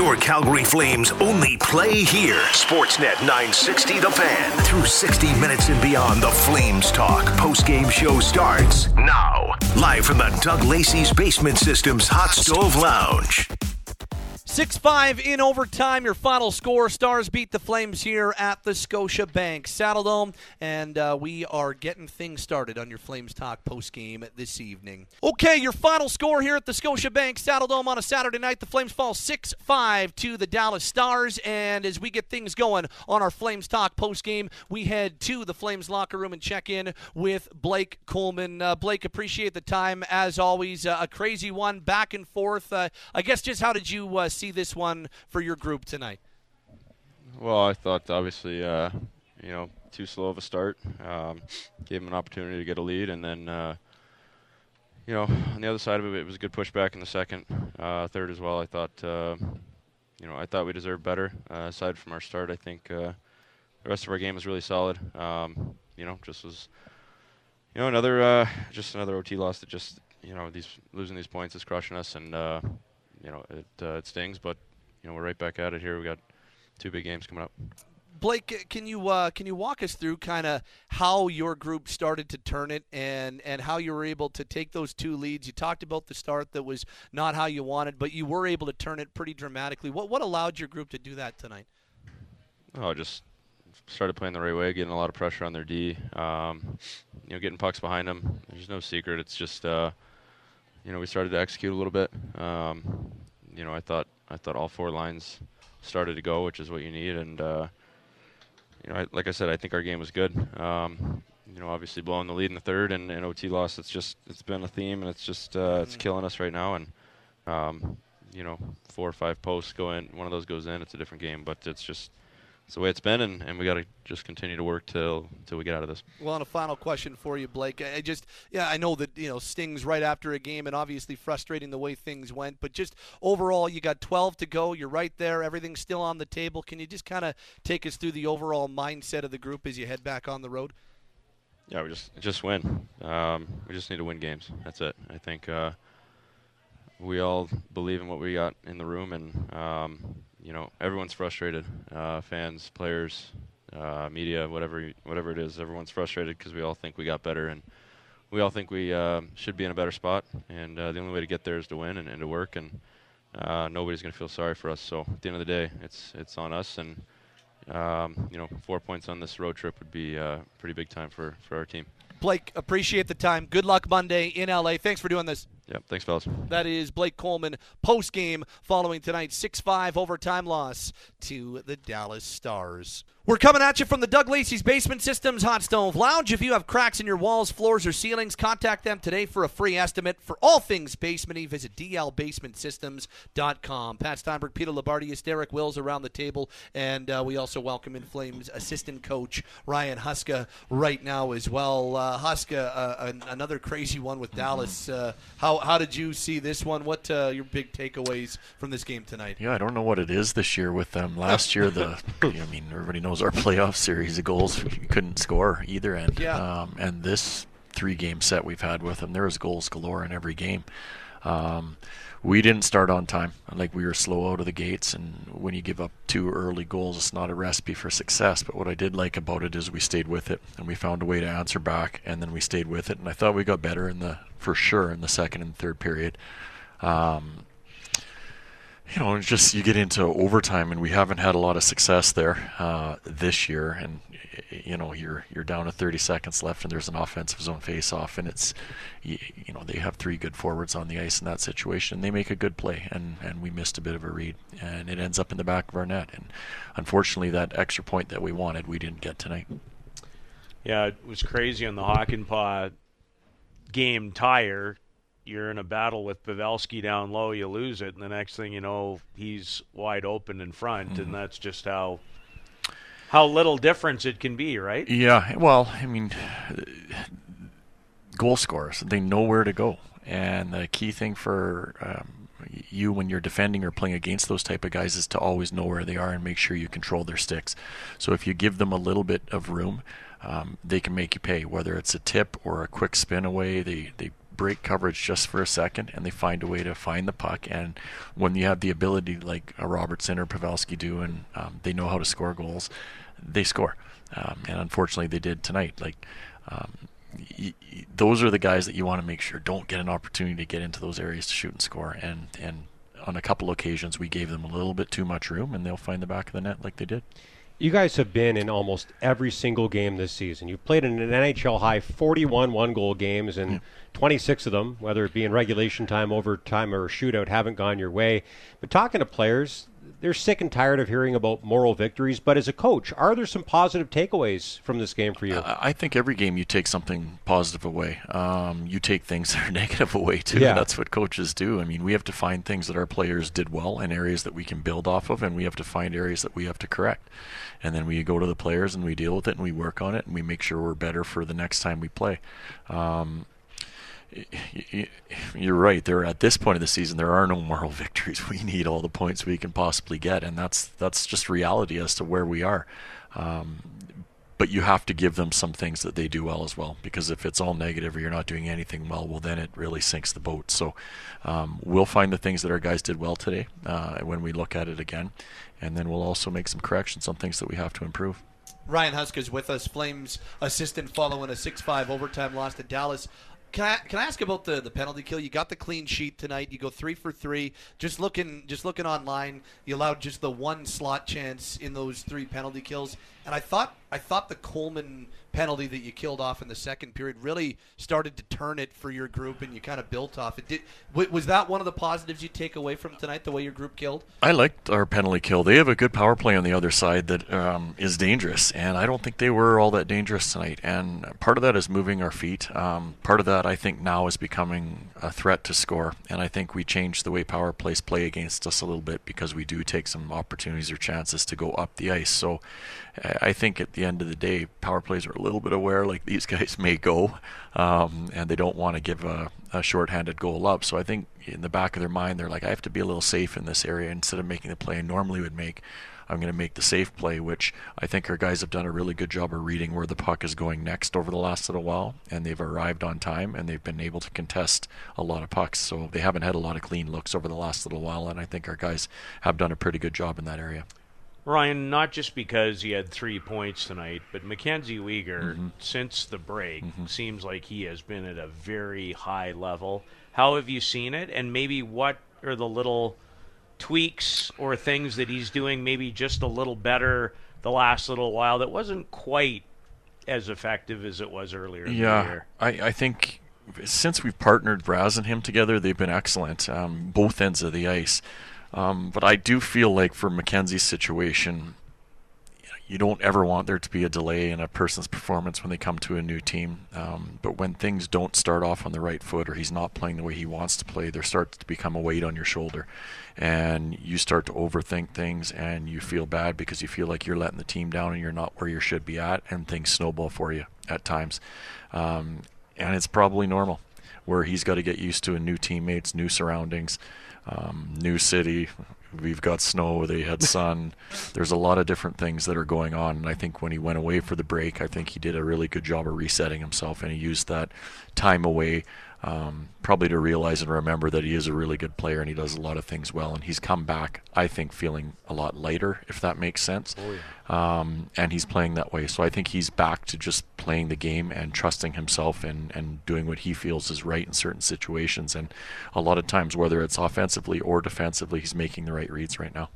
Your Calgary Flames only play here. Sportsnet 960 The Fan. Through 60 minutes and beyond, the Flames talk post-game show starts now. Live from the Doug Lacey's Basement Systems Hot Stove Lounge. 6 5 in overtime. Your final score Stars beat the Flames here at the Scotiabank Saddledome. And uh, we are getting things started on your Flames Talk post game this evening. Okay, your final score here at the Scotiabank Saddledome on a Saturday night. The Flames fall 6 5 to the Dallas Stars. And as we get things going on our Flames Talk post game, we head to the Flames locker room and check in with Blake Coleman. Uh, Blake, appreciate the time as always. Uh, a crazy one, back and forth. Uh, I guess just how did you uh, see this one for your group tonight? Well, I thought obviously, uh, you know, too slow of a start. Um, gave them an opportunity to get a lead, and then, uh, you know, on the other side of it, it was a good pushback in the second, uh, third as well. I thought, uh, you know, I thought we deserved better. Uh, aside from our start, I think uh, the rest of our game was really solid. Um, you know, just was, you know, another just another OT loss that just, you know, these losing these points is crushing us, and you know, it uh, it stings, but you know, we're right back at it here. We got two big games coming up. Blake, can you uh, can you walk us through kind of how your group started to turn it and and how you were able to take those two leads? You talked about the start that was not how you wanted, but you were able to turn it pretty dramatically. What what allowed your group to do that tonight? Oh, just started playing the right way, getting a lot of pressure on their D. Um, you know, getting pucks behind them. There's no secret. It's just uh, you know, we started to execute a little bit. Um, you know, I thought I thought all four lines started to go, which is what you need. And uh, you know, I, like I said, I think our game was good. Um, you know, obviously blowing the lead in the third and, and OT loss. It's just it's been a theme, and it's just uh, it's killing us right now. And um, you know, four or five posts go in, one of those goes in. It's a different game, but it's just it's the way it's been, and, and we got to just continue to work till till we get out of this. Well, and a final question for you, Blake. I just yeah, I know that you know stings right after a game, and obviously frustrating the way things went. But just overall, you got 12 to go. You're right there. Everything's still on the table. Can you just kind of take us through the overall mindset of the group as you head back on the road? Yeah, we just just win. Um, we just need to win games. That's it. I think uh, we all believe in what we got in the room, and um, you know, everyone's frustrated. Uh, fans, players, uh, media, whatever whatever it is, everyone's frustrated because we all think we got better, and we all think we uh, should be in a better spot. And uh, the only way to get there is to win and, and to work, and uh, nobody's going to feel sorry for us. So at the end of the day, it's it's on us, and um, you know, four points on this road trip would be uh, pretty big time for for our team. Blake, appreciate the time. Good luck Monday in LA. Thanks for doing this. Yep. Thanks, fellas. That is Blake Coleman post game following tonight's 6 5 overtime loss to the Dallas Stars. We're coming at you from the Doug Lacey's Basement Systems Hot Stove Lounge. If you have cracks in your walls, floors, or ceilings, contact them today for a free estimate. For all things basementy, visit dlbasementsystems.com. Pat Steinberg, Peter Loubardias, Derek Wills around the table, and uh, we also welcome in Flames assistant coach Ryan Huska right now as well. Uh, Huska, uh, an, another crazy one with Dallas. Uh, how, how did you see this one? What uh, your big takeaways from this game tonight? Yeah, I don't know what it is this year with them. Last year, the I mean, everybody knows our playoff series of goals. We couldn't score either end. Yeah. Um, and this three game set we've had with them, there was goals galore in every game. Um, we didn't start on time. Like we were slow out of the gates, and when you give up two early goals, it's not a recipe for success. But what I did like about it is we stayed with it, and we found a way to answer back, and then we stayed with it. And I thought we got better in the for sure in the second and third period. Um, you know, just you get into overtime, and we haven't had a lot of success there uh, this year. And you know, you're you're down to 30 seconds left, and there's an offensive zone face-off, and it's you, you know they have three good forwards on the ice in that situation. They make a good play, and and we missed a bit of a read, and it ends up in the back of our net. And unfortunately, that extra point that we wanted, we didn't get tonight. Yeah, it was crazy on the Hakanpää game tire you're in a battle with Pavelski down low, you lose it, and the next thing you know, he's wide open in front, mm-hmm. and that's just how how little difference it can be, right? Yeah. Well, I mean, goal scorers they know where to go, and the key thing for um, you when you're defending or playing against those type of guys is to always know where they are and make sure you control their sticks. So if you give them a little bit of room, um, they can make you pay. Whether it's a tip or a quick spin away, they they break coverage just for a second and they find a way to find the puck. And when you have the ability, like a Robertson or Pavelski do, and um, they know how to score goals, they score. Um, and unfortunately, they did tonight. Like um, y- y- those are the guys that you want to make sure don't get an opportunity to get into those areas to shoot and score. And and on a couple occasions, we gave them a little bit too much room, and they'll find the back of the net like they did. You guys have been in almost every single game this season. You've played in an NHL high 41 one goal games, and yeah. 26 of them, whether it be in regulation time, overtime, or shootout, haven't gone your way. But talking to players, they're sick and tired of hearing about moral victories. But as a coach, are there some positive takeaways from this game for you? I think every game you take something positive away. Um, you take things that are negative away too. Yeah. That's what coaches do. I mean, we have to find things that our players did well and areas that we can build off of, and we have to find areas that we have to correct. And then we go to the players and we deal with it and we work on it and we make sure we're better for the next time we play. Um, you're right. There at this point of the season, there are no moral victories. We need all the points we can possibly get, and that's that's just reality as to where we are. Um, but you have to give them some things that they do well as well, because if it's all negative or you're not doing anything well, well then it really sinks the boat. So um, we'll find the things that our guys did well today uh, when we look at it again, and then we'll also make some corrections on things that we have to improve. Ryan Huska's with us, Flames assistant following a 6-5 overtime loss to Dallas. Can I can I ask about the, the penalty kill? You got the clean sheet tonight. You go three for three. Just looking just looking online, you allowed just the one slot chance in those three penalty kills. And I thought I thought the Coleman penalty that you killed off in the second period really started to turn it for your group, and you kind of built off it. Did was that one of the positives you take away from tonight? The way your group killed. I liked our penalty kill. They have a good power play on the other side that um, is dangerous, and I don't think they were all that dangerous tonight. And part of that is moving our feet. Um, part of that, I think, now is becoming a threat to score, and I think we changed the way power plays play against us a little bit because we do take some opportunities or chances to go up the ice. So I think at the end of the day, power plays are a little bit aware like these guys may go, um, and they don't want to give a, a shorthanded goal up. So I think in the back of their mind, they're like, I have to be a little safe in this area instead of making the play I normally would make. I'm going to make the safe play, which I think our guys have done a really good job of reading where the puck is going next over the last little while, and they've arrived on time and they've been able to contest a lot of pucks. So they haven't had a lot of clean looks over the last little while, and I think our guys have done a pretty good job in that area. Ryan, not just because he had three points tonight, but Mackenzie Weegar, mm-hmm. since the break, mm-hmm. seems like he has been at a very high level. How have you seen it? And maybe what are the little tweaks or things that he's doing maybe just a little better the last little while that wasn't quite as effective as it was earlier yeah, I, I think since we've partnered Raz and him together, they've been excellent, um, both ends of the ice. Um, but I do feel like for Mackenzie's situation, you don't ever want there to be a delay in a person's performance when they come to a new team. Um, but when things don't start off on the right foot or he's not playing the way he wants to play, there starts to become a weight on your shoulder. And you start to overthink things and you feel bad because you feel like you're letting the team down and you're not where you should be at, and things snowball for you at times. Um, and it's probably normal where he's got to get used to a new teammates, new surroundings um, new city. We've got snow. They had sun. There's a lot of different things that are going on. And I think when he went away for the break, I think he did a really good job of resetting himself, and he used that time away um, probably to realize and remember that he is a really good player and he does a lot of things well. And he's come back, I think, feeling a lot lighter, if that makes sense. Oh, yeah. um, and he's playing that way. So I think he's back to just playing the game and trusting himself and, and doing what he feels is right in certain situations. And a lot of times, whether it's offensively or defensively, he's making the right reads right now.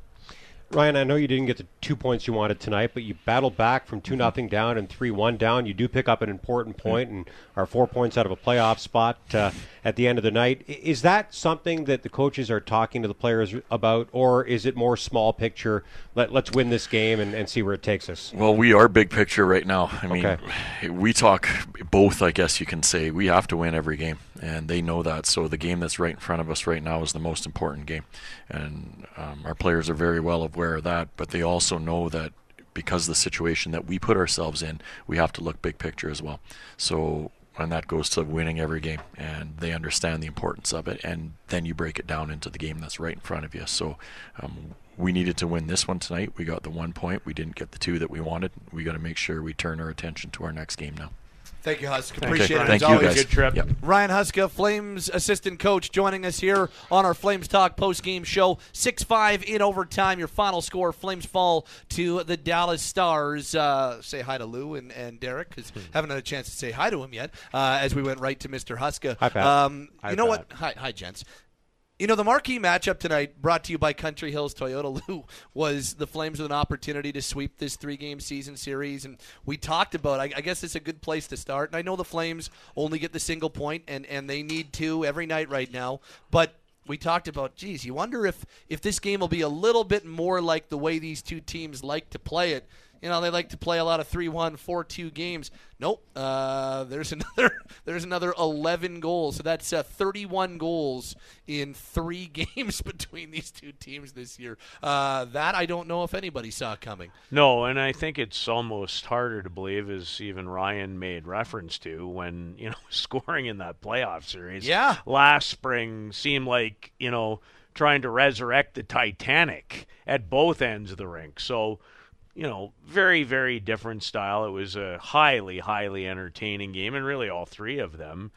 Ryan, I know you didn't get the two points you wanted tonight, but you battled back from 2 mm-hmm. nothing down and 3 1 down. You do pick up an important point and are four points out of a playoff spot uh, at the end of the night. Is that something that the coaches are talking to the players about, or is it more small picture? Let, let's win this game and, and see where it takes us. Well, we are big picture right now. I mean, okay. we talk both, I guess you can say. We have to win every game, and they know that. So the game that's right in front of us right now is the most important game. And um, our players are very well aware of that, but they also know that because of the situation that we put ourselves in, we have to look big picture as well. So and that goes to winning every game. And they understand the importance of it, and then you break it down into the game that's right in front of you. So um, we needed to win this one tonight. We got the one point. We didn't get the two that we wanted. We got to make sure we turn our attention to our next game now. Thank you, Husk. Appreciate it. Thank as you, always. guys. Good trip. Yep. Ryan Huska, Flames assistant coach, joining us here on our Flames Talk post game show. 6 5 in overtime. Your final score Flames fall to the Dallas Stars. Uh, say hi to Lou and, and Derek because haven't had a chance to say hi to him yet uh, as we went right to Mr. Huska. Hi, Pat. Um, Hi, you know Pat. what? Hi, hi, gents. You know, the marquee matchup tonight, brought to you by Country Hills Toyota, Lou, was the Flames with an opportunity to sweep this three game season series. And we talked about, I, I guess it's a good place to start. And I know the Flames only get the single point, and, and they need two every night right now. But we talked about, geez, you wonder if, if this game will be a little bit more like the way these two teams like to play it. You know, they like to play a lot of 3-1, 4-2 games. Nope. Uh, there's another there's another 11 goals. So that's uh, 31 goals in 3 games between these two teams this year. Uh, that I don't know if anybody saw coming. No, and I think it's almost harder to believe, as even Ryan made reference to, when you know scoring in that playoff series. Yeah. last spring seemed like you know trying to resurrect the Titanic at both ends of the rink. So, you know, very very different style. It was a highly highly entertaining game, and really all three of them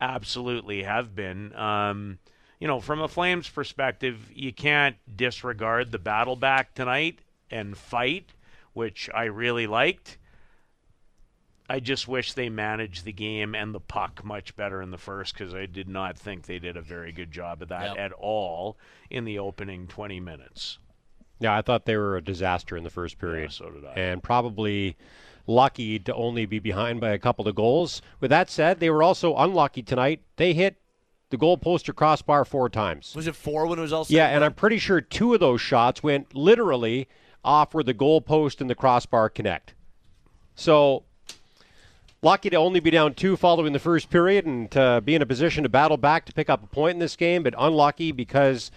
absolutely have been. Um, you know, from a Flames perspective, you can't disregard the battle back tonight and fight, which I really liked. I just wish they managed the game and the puck much better in the first because I did not think they did a very good job of that Yep. at all in the opening 20 minutes. Yeah, I thought they were a disaster in the first period. so did I. And probably lucky to only be behind by a couple of goals. With that said, they were also unlucky tonight. They hit the goal post or crossbar four times. Was it 4 when it was all Yeah, and and? I'm pretty sure two of those shots went literally off where the goal post and the crossbar connect. So lucky to only be down two following the first period and to be in a position to battle back to pick up a point in this game, but unlucky because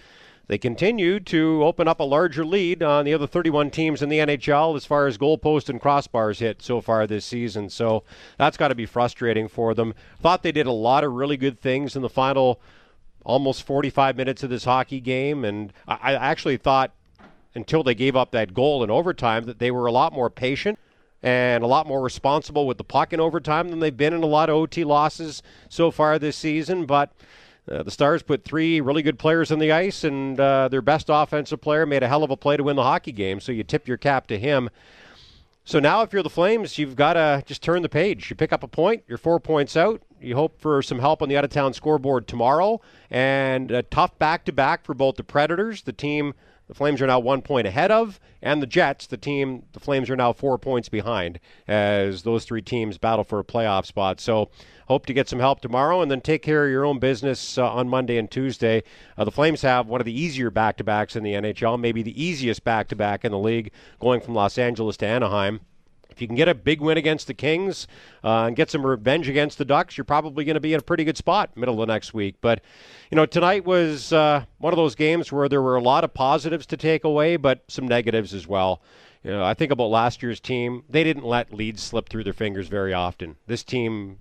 they continued to open up a larger lead on the other 31 teams in the NHL as far as goalpost and crossbars hit so far this season. So that's got to be frustrating for them. Thought they did a lot of really good things in the final almost 45 minutes of this hockey game, and I, I actually thought until they gave up that goal in overtime that they were a lot more patient and a lot more responsible with the puck in overtime than they've been in a lot of OT losses so far this season. But uh, the Stars put three really good players on the ice, and uh, their best offensive player made a hell of a play to win the hockey game. So you tip your cap to him. So now, if you're the Flames, you've got to just turn the page. You pick up a point, you're four points out. You hope for some help on the out of town scoreboard tomorrow, and a tough back to back for both the Predators, the team the Flames are now one point ahead of, and the Jets, the team the Flames are now four points behind, as those three teams battle for a playoff spot. So hope to get some help tomorrow, and then take care of your own business uh, on Monday and Tuesday. Uh, the Flames have one of the easier back to backs in the NHL, maybe the easiest back to back in the league, going from Los Angeles to Anaheim. If you can get a big win against the Kings uh, and get some revenge against the Ducks, you're probably going to be in a pretty good spot middle of next week. But, you know, tonight was uh, one of those games where there were a lot of positives to take away, but some negatives as well. You know, I think about last year's team. They didn't let leads slip through their fingers very often. This team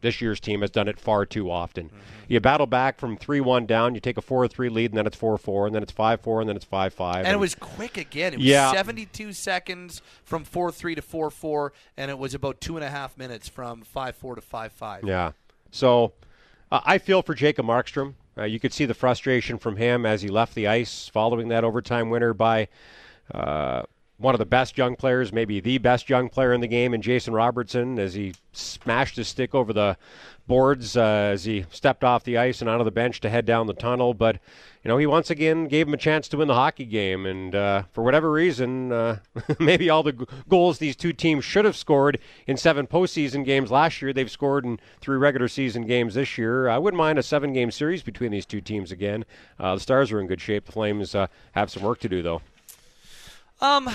this year's team has done it far too often. Mm-hmm. You battle back from 3 1 down, you take a 4 3 lead, and then it's 4 4, and then it's 5 4, and then it's 5 5. And it was quick again. It was Yeah. 72 seconds from 4 3 to 4 4, and it was about two and a half minutes from 5 4 to 5 5. Yeah. So uh, I feel for Jacob Markstrom. Uh, you could see the frustration from him as he left the ice following that overtime winner by uh, one of the best young players, maybe the best young player in the game, and Jason Robertson, as he smashed his stick over the boards uh, as he stepped off the ice and onto the bench to head down the tunnel. But you know, he once again gave him a chance to win the hockey game, and uh, for whatever reason, uh, maybe all the g- goals these two teams should have scored in seven postseason games last year, they've scored in three regular season games this year. I wouldn't mind a seven-game series between these two teams again. Uh, the Stars are in good shape. The Flames uh, have some work to do, though. Um,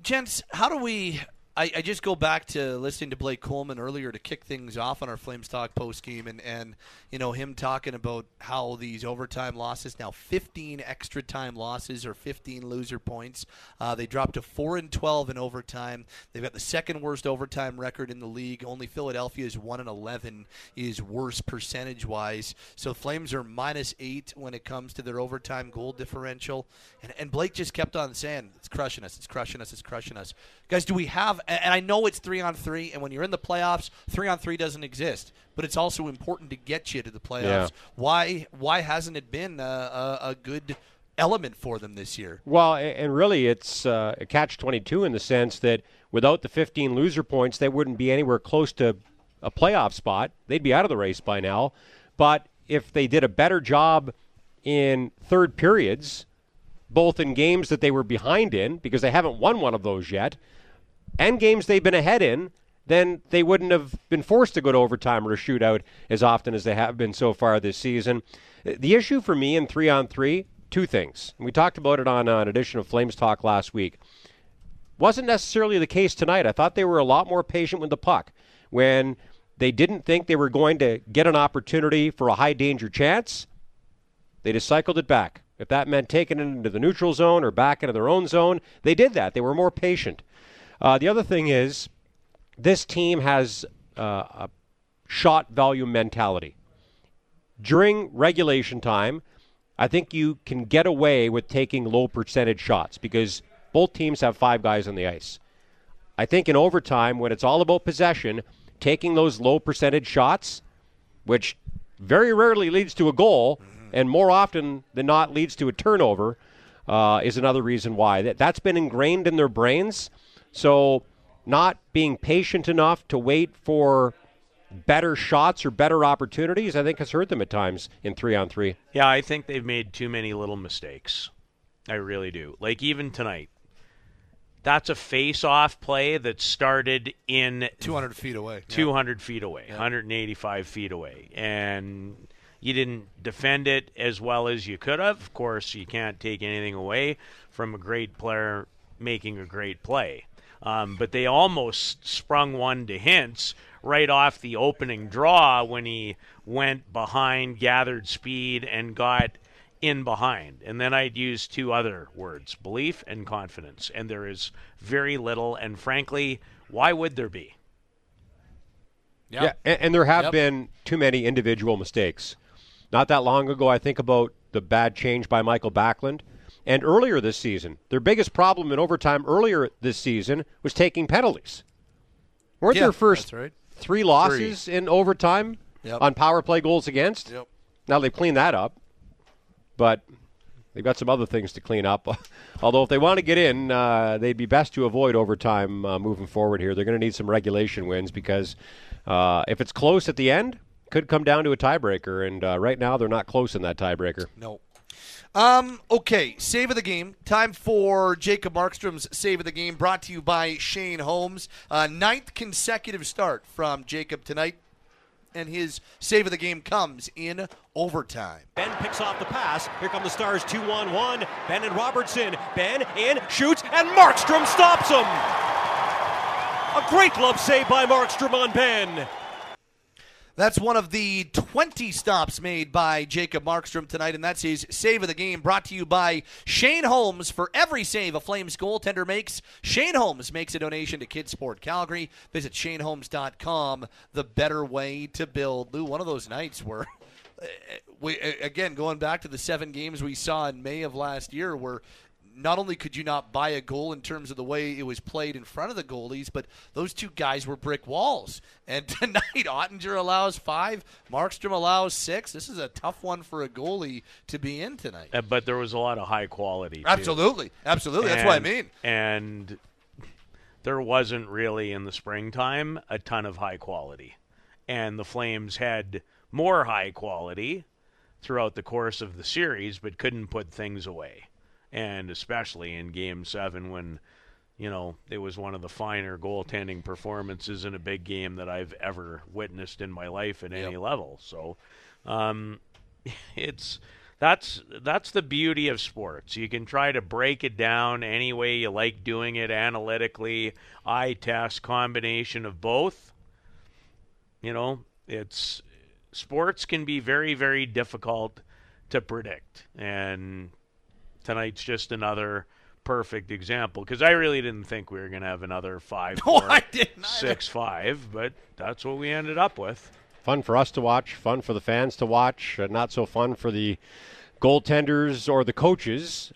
gents, how do we? I, I just go back to listening to Blake Coleman earlier to kick things off on our Flames Talk post game, and, and you know him talking about how these overtime losses now 15 extra time losses or 15 loser points. Uh, they dropped to four and 12 in overtime. They've got the second worst overtime record in the league. Only Philadelphia is one and 11 is worse percentage wise. So Flames are minus eight when it comes to their overtime goal differential, and, and Blake just kept on saying it's crushing us, it's crushing us, it's crushing us. Guys, do we have? And I know it's three on three, and when you're in the playoffs, three on three doesn't exist. But it's also important to get you to the playoffs. Yeah. Why? Why hasn't it been a, a, a good element for them this year? Well, and really, it's uh, a catch 22 in the sense that without the 15 loser points, they wouldn't be anywhere close to a playoff spot. They'd be out of the race by now. But if they did a better job in third periods, both in games that they were behind in, because they haven't won one of those yet, and games they've been ahead in, then they wouldn't have been forced to go to overtime or a shootout as often as they have been so far this season. Uh, the issue for me in three on three, two things. We talked about it on uh, an edition of Flames Talk last week. Wasn't necessarily the case tonight. I thought they were a lot more patient with the puck. When they didn't think they were going to get an opportunity for a high danger chance, they just cycled it back. If that meant taking it into the neutral zone or back into their own zone, they did that. They were more patient. Uh, the other thing is, this team has uh, a shot value mentality. During regulation time, I think you can get away with taking low percentage shots because both teams have five guys on the ice. I think in overtime, when it's all about possession, taking those low percentage shots, which very rarely leads to a goal, and more often than not leads to a turnover, uh, is another reason why. That, that's been ingrained in their brains. So, not being patient enough to wait for better shots or better opportunities, I think has hurt them at times in three on three. Yeah, I think they've made too many little mistakes. I really do. Like even tonight. That's a face-off play that started in 200 feet away. 200 feet away, 185 feet away, and you didn't defend it as well as you could have. Of course, you can't take anything away from a great player making a great play. Um, but they almost sprung one to Hintz right off the opening draw when he went behind, gathered speed, and got in behind. And then I'd use two other words belief and confidence. And there is very little, and frankly, why would there be? Yeah, and, and there have Yep. been too many individual mistakes. Not that long ago, I think about the bad change by Mikael Backlund. And earlier this season, their biggest problem in overtime earlier this season was taking penalties. Weren't Yeah, their first right. three losses in overtime Yep. on power play goals against? Yep. Now they've cleaned that up, but they've got some other things to clean up. Although if they want to get in, uh, they'd be best to avoid overtime uh, moving forward here. They're going to need some regulation wins because uh, if it's close at the end, could come down to a tiebreaker. And uh, right now, they're not close in that tiebreaker. No. Um, okay, save of the game. Time for Jacob Markstrom's save of the game, brought to you by Shane Holmes. Uh, ninth consecutive start from Jacob tonight, and his save of the game comes in overtime. Benn picks off the pass. Here come the Stars 2 1 1. Benn and Robertson. Benn in, shoots, and Markstrom stops him. A great glove save by Markstrom on Benn. That's one of the 20 stops made by Jacob Markstrom tonight, and that's his save of the game. Brought to you by Shane Holmes. For every save a Flames goaltender makes, Shane Holmes makes a donation to Kidsport Calgary. Visit ShaneHolmes.com. The better way to build. Lou, one of those nights where. We, again, going back to the seven games we saw in May of last year, where not only could you not buy a goal in terms of the way it was played in front of the goalies, but those two guys were brick walls. And tonight, Oettinger allows five, Markstrom allows six. This is a tough one for a goalie to be in tonight. Uh, But there was a lot of high quality. too. Absolutely, absolutely. That's what I mean. And there wasn't really in the springtime a ton of high quality. And the Flames had more high quality throughout the course of the series, but couldn't put things away. And especially in game seven when, you know, it was one of the finer goaltending performances in a big game that I've ever witnessed in my life at any level. So um, it's that's that's the beauty of sports. You can try to break it down any way you like doing it analytically, eye test, combination of both. You know, it's sports can be very very difficult to predict, and tonight's just another perfect example because I really didn't think we were going to have another five, No, four, I didn't six, five, but that's what we ended up with. Fun for us to watch, fun for the fans to watch, uh, not so fun for the goaltenders or the coaches.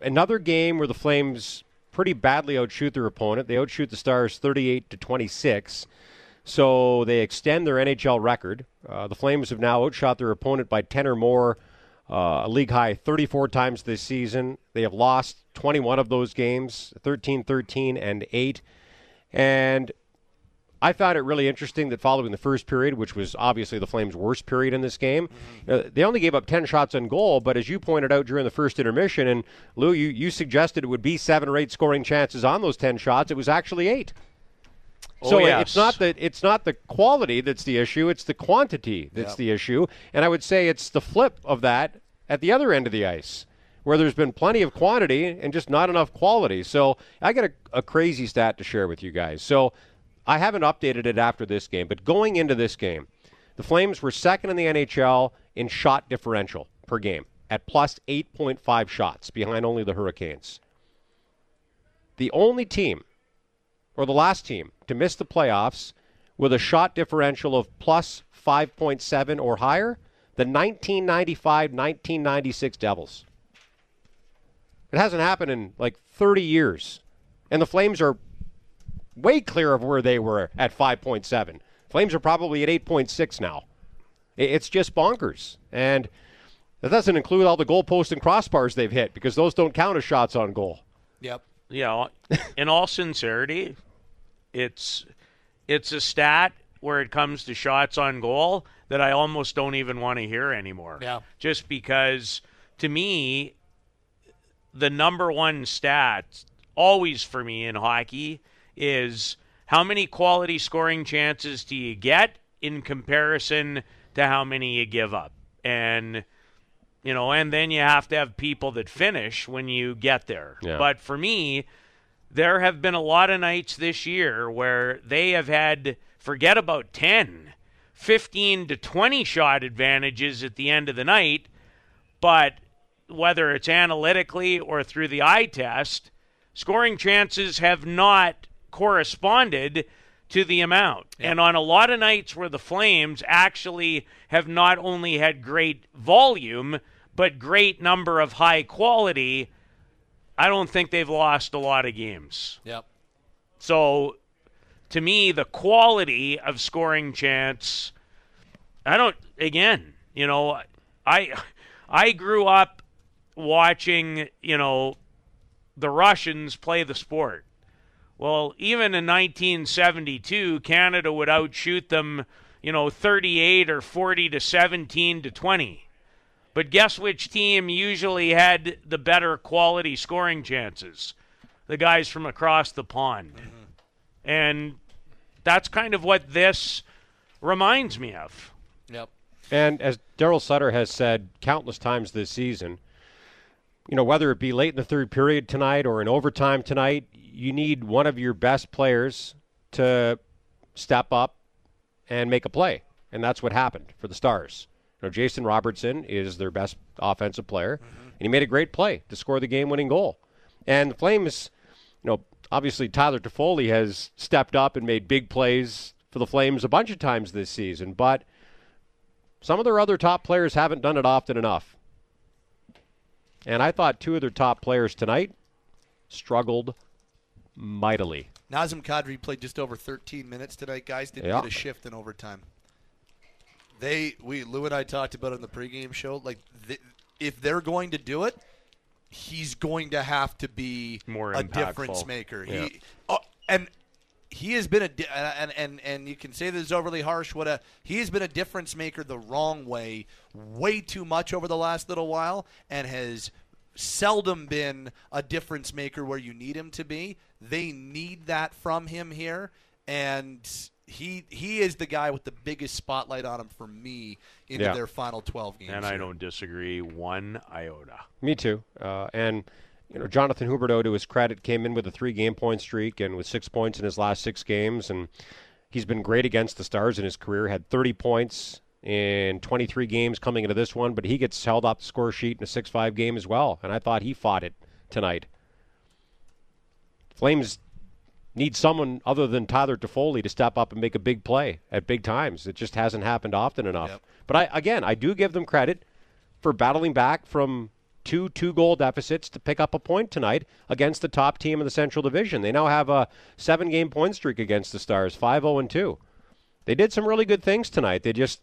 Another game where the Flames pretty badly outshoot their opponent. They outshoot the Stars 38 to 26. So they extend their NHL record. Uh, the Flames have now outshot their opponent by 10 or more, uh, a league high 34 times this season. They have lost 21 of those games 13 13 and 8. And I found it really interesting that following the first period, which was obviously the Flames' worst period in this game, uh, they only gave up 10 shots on goal. But as you pointed out during the first intermission, and Lou, you, you suggested it would be seven or eight scoring chances on those 10 shots, it was actually eight. Oh, so uh, Oh, it- yes. it's not the it's not the quality that's the issue; it's the quantity that's the issue. And I would say it's the flip of that at the other end of the ice, where there's been plenty of quantity and just not enough quality. So I got a, a crazy stat to share with you guys. So I haven't updated it after this game, but going into this game, the Flames were second in the NHL in shot differential per game at plus 8.5 shots, behind only the Hurricanes. The only team or the last team to miss the playoffs with a shot differential of plus 5.7 or higher, the 1995 1996 Devils. It hasn't happened in like 30 years. And the Flames are way clear of where they were at 5.7. Flames are probably at 8.6 now. It's just bonkers. And that doesn't include all the goalposts and crossbars they've hit because those don't count as shots on goal. Yep. Yeah, in all sincerity, it's it's a stat where it comes to shots on goal that I almost don't even want to hear anymore. Yeah. Just because to me the number one stat always for me in hockey is how many quality scoring chances do you get in comparison to how many you give up. And you know, and then you have to have people that finish when you get there. Yeah. But for me, there have been a lot of nights this year where they have had forget about 10, 15 to 20 shot advantages at the end of the night, but whether it's analytically or through the eye test, scoring chances have not corresponded to the amount. And on a lot of nights where the Flames actually have not only had great volume, but great number of high quality, I don't think they've lost a lot of games. Yep. So to me, the quality of scoring chance, I don't. Again, you know, I I grew up watching, you know, the Russians play the sport. Well, even in 1972, Canada would outshoot them, you know, 38 or 40 to 17 to 20. But guess which team usually had the better quality scoring chances? The guys from across the pond. Mm-hmm. And that's kind of what this reminds me of. Yep. And as Daryl Sutter has said countless times this season, you know, whether it be late in the third period tonight or in overtime tonight, you need one of your best players to step up and make a play. And that's what happened for the Stars. Know, Jason Robertson is their best offensive player, mm-hmm. and he made a great play to score the game winning goal. And the Flames, you know, obviously Tyler Toffoli has stepped up and made big plays for the Flames a bunch of times this season, but some of their other top players haven't done it often enough. And I thought two of their top players tonight struggled mightily. Nazem Kadri played just over 13 minutes tonight, guys. Didn't Yeah. get a shift in overtime. They, we, Lou and I talked about on the pregame show. Like, th- if they're going to do it, he's going to have to be More a impactful. difference maker. Yeah. He, oh, and he has been a di- and and and you can say this is overly harsh. What a he has been a difference maker the wrong way, way too much over the last little while, and has seldom been a difference maker where you need him to be. They need that from him here, and he he is the guy with the biggest spotlight on him for me into Yeah. their final 12 games. And I here. don't disagree one iota. Me too. Uh, and you know, Jonathan Huberdeau, to his credit, came in with a three-game point streak and with six points in his last six games, and he's been great against the Stars in his career. Had 30 points in 23 games coming into this one, but he gets held off the score sheet in a 6-5 game as well. And I thought he fought it tonight. Flames need someone other than Tyler Toffoli to step up and make a big play at big times. It just hasn't happened often enough. Yep. But I again, I do give them credit for battling back from two two goal deficits to pick up a point tonight against the top team in the Central Division. They now have a seven game point streak against the Stars, 5-0 and 2. They did some really good things tonight. They just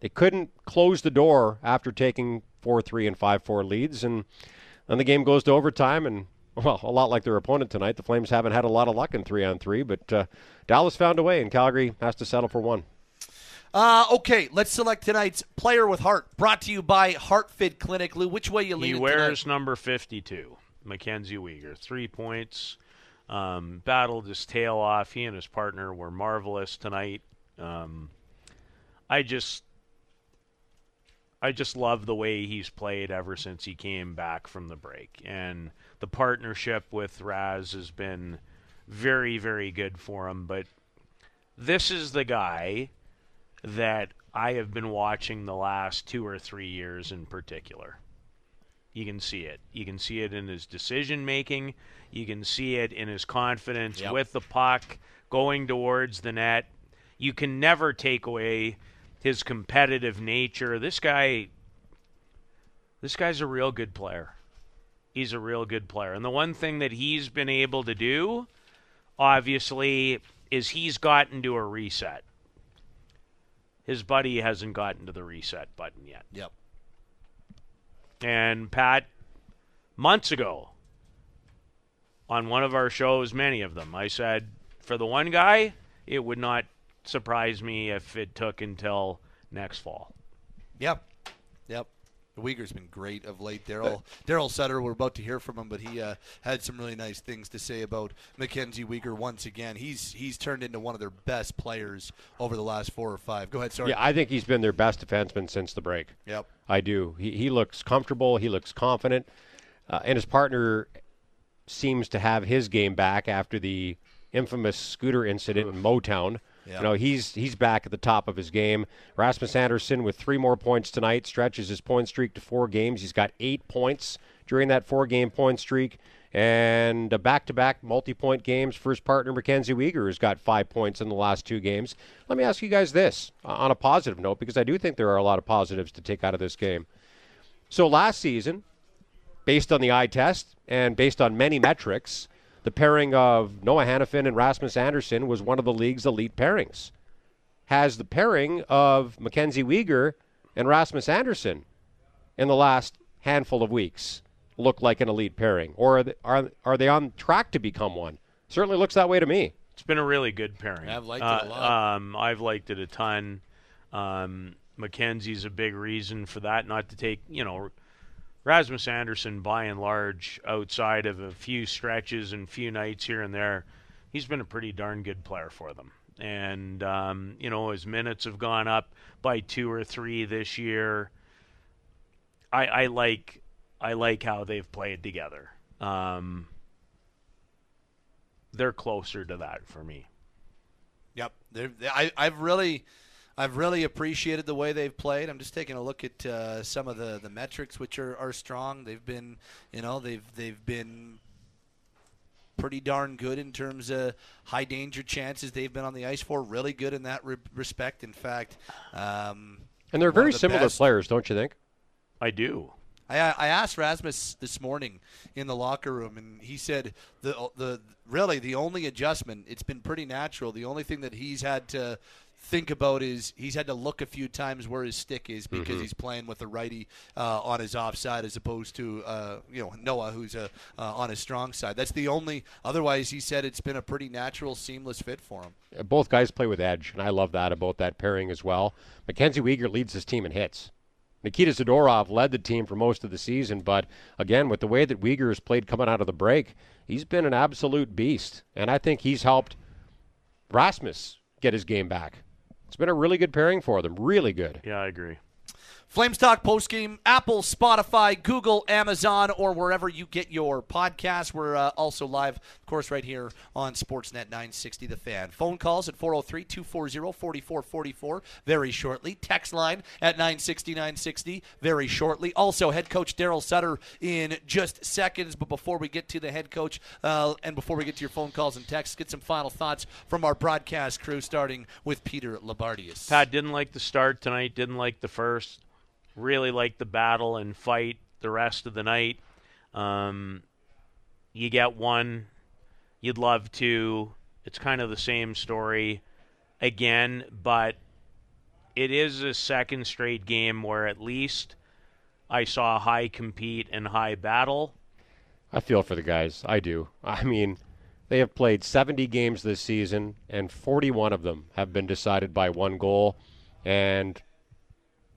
they couldn't close the door after taking 4-3 and 5-4 leads and then the game goes to overtime and well, a lot like their opponent tonight. The Flames haven't had a lot of luck in 3 on 3, but uh, Dallas found a way and Calgary has to settle for one. Uh, okay, let's select tonight's player with heart. Brought to you by HeartFit Clinic. Lou, which way you lead? He leaning wears tonight? number 52, Mackenzie Weegar. Three points. Um, battled his tail off. He and his partner were marvelous tonight. Um, I just, I just love the way he's played ever since he came back from the break, and the partnership with Raz has been very, very good for him. But this is the guy that I have been watching the last two or three years in particular. You can see it. You can see it in his decision making. You can see it in his confidence Yep. with the puck going towards the net. You can never take away his competitive nature. This guy this guy's a real good player. He's a real good player. And the one thing that he's been able to do obviously is he's gotten to a reset. His buddy hasn't gotten to the reset button yet. Yep. And Pat, months ago, on one of our shows, many of them, I said, for the one guy, it would not surprise me if it took until next fall. Yep. Yep. Weegar's been great of late. Daryl Daryl Sutter, we're about to hear from him, but he uh, had some really nice things to say about Mackenzie Uyghur once again. He's he's turned into one of their best players over the last four or five. Go ahead, sorry. Yeah, I think he's been their best defenseman since the break. Yep. I do. He he looks comfortable. He looks confident, uh, and his partner seems to have his game back after the infamous scooter incident in Motown. You know, he's he's back at the top of his game. Rasmus Andersson with three more points tonight stretches his point streak to four games. He's got eight points during that four-game point streak, and back-to-back multi-point games. First partner Mackenzie Weegar has got five points in the last two games. Let me ask you guys this on a positive note, because I do think there are a lot of positives to take out of this game. So last season, based on the eye test and based on many metrics, the pairing of Noah Hanifin and Rasmus Andersson was one of the league's elite pairings. Has the pairing of Mackenzie Weegar and Rasmus Andersson in the last handful of weeks looked like an elite pairing, or are they, are, are they on track to become one? Certainly looks that way to me. It's been a really good pairing. I've liked it Uh, a lot. Um, I've liked it a ton. Um, Mackenzie's a big reason for that. Not to take, you know, Rasmus Andersson, by and large, outside of a few stretches and few nights here and there, he's been a pretty darn good player for them. And um, you know, his minutes have gone up by two or three this year. I, I like, I like how they've played together. Um, they're closer to that for me. Yep. They, I, I've really, I've really appreciated the way they've played. I'm just taking a look at uh, some of the, the metrics, which are, are strong. They've been, you know, they've they've been pretty darn good in terms of high danger chances they've been on the ice for. Really good in that re- respect. In fact, um, And they're very the similar best. players, don't you think? I do. I, I asked Rasmus this morning in the locker room, and he said the the really the only adjustment. It's been pretty natural. The only thing that he's had to think about is he's had to look a few times where his stick is because he's playing with a righty uh, on his offside as opposed to uh, you know Noah who's uh, uh, on his strong side. That's the only. Otherwise, he said it's been a pretty natural, seamless fit for him. Uh, Both guys play with edge, and I love that about that pairing as well. Mackenzie Weegar leads his team in hits. Nikita Zadorov led the team for most of the season, but again, with the way that Weegar has played coming out of the break, he's been an absolute beast. And I think he's helped Rasmus get his game back. It's been a really good pairing for them. Really good. Yeah, I agree. Flames Talk postgame, Apple, Spotify, Google, Amazon, or wherever you get your podcasts. We're uh, also live, of course, right here on Sportsnet 960 The Fan. Phone calls at 403 240 4444 very shortly. Text line at 960 960 very shortly. Also, head coach Daryl Sutter in just seconds. But before we get to the head coach uh, and before we get to your phone calls and texts, get some final thoughts from our broadcast crew, starting with Peter Loubardias. Pat didn't like the start tonight, didn't like the first really liked the battle and fight the rest of the night. Um, you get one, you'd love to. It's kind of the same story again, but it is a second straight game where at least I saw high compete and high battle. I feel for the guys. I do. I mean, they have played 70 games this season, and 41 of them have been decided by one goal. And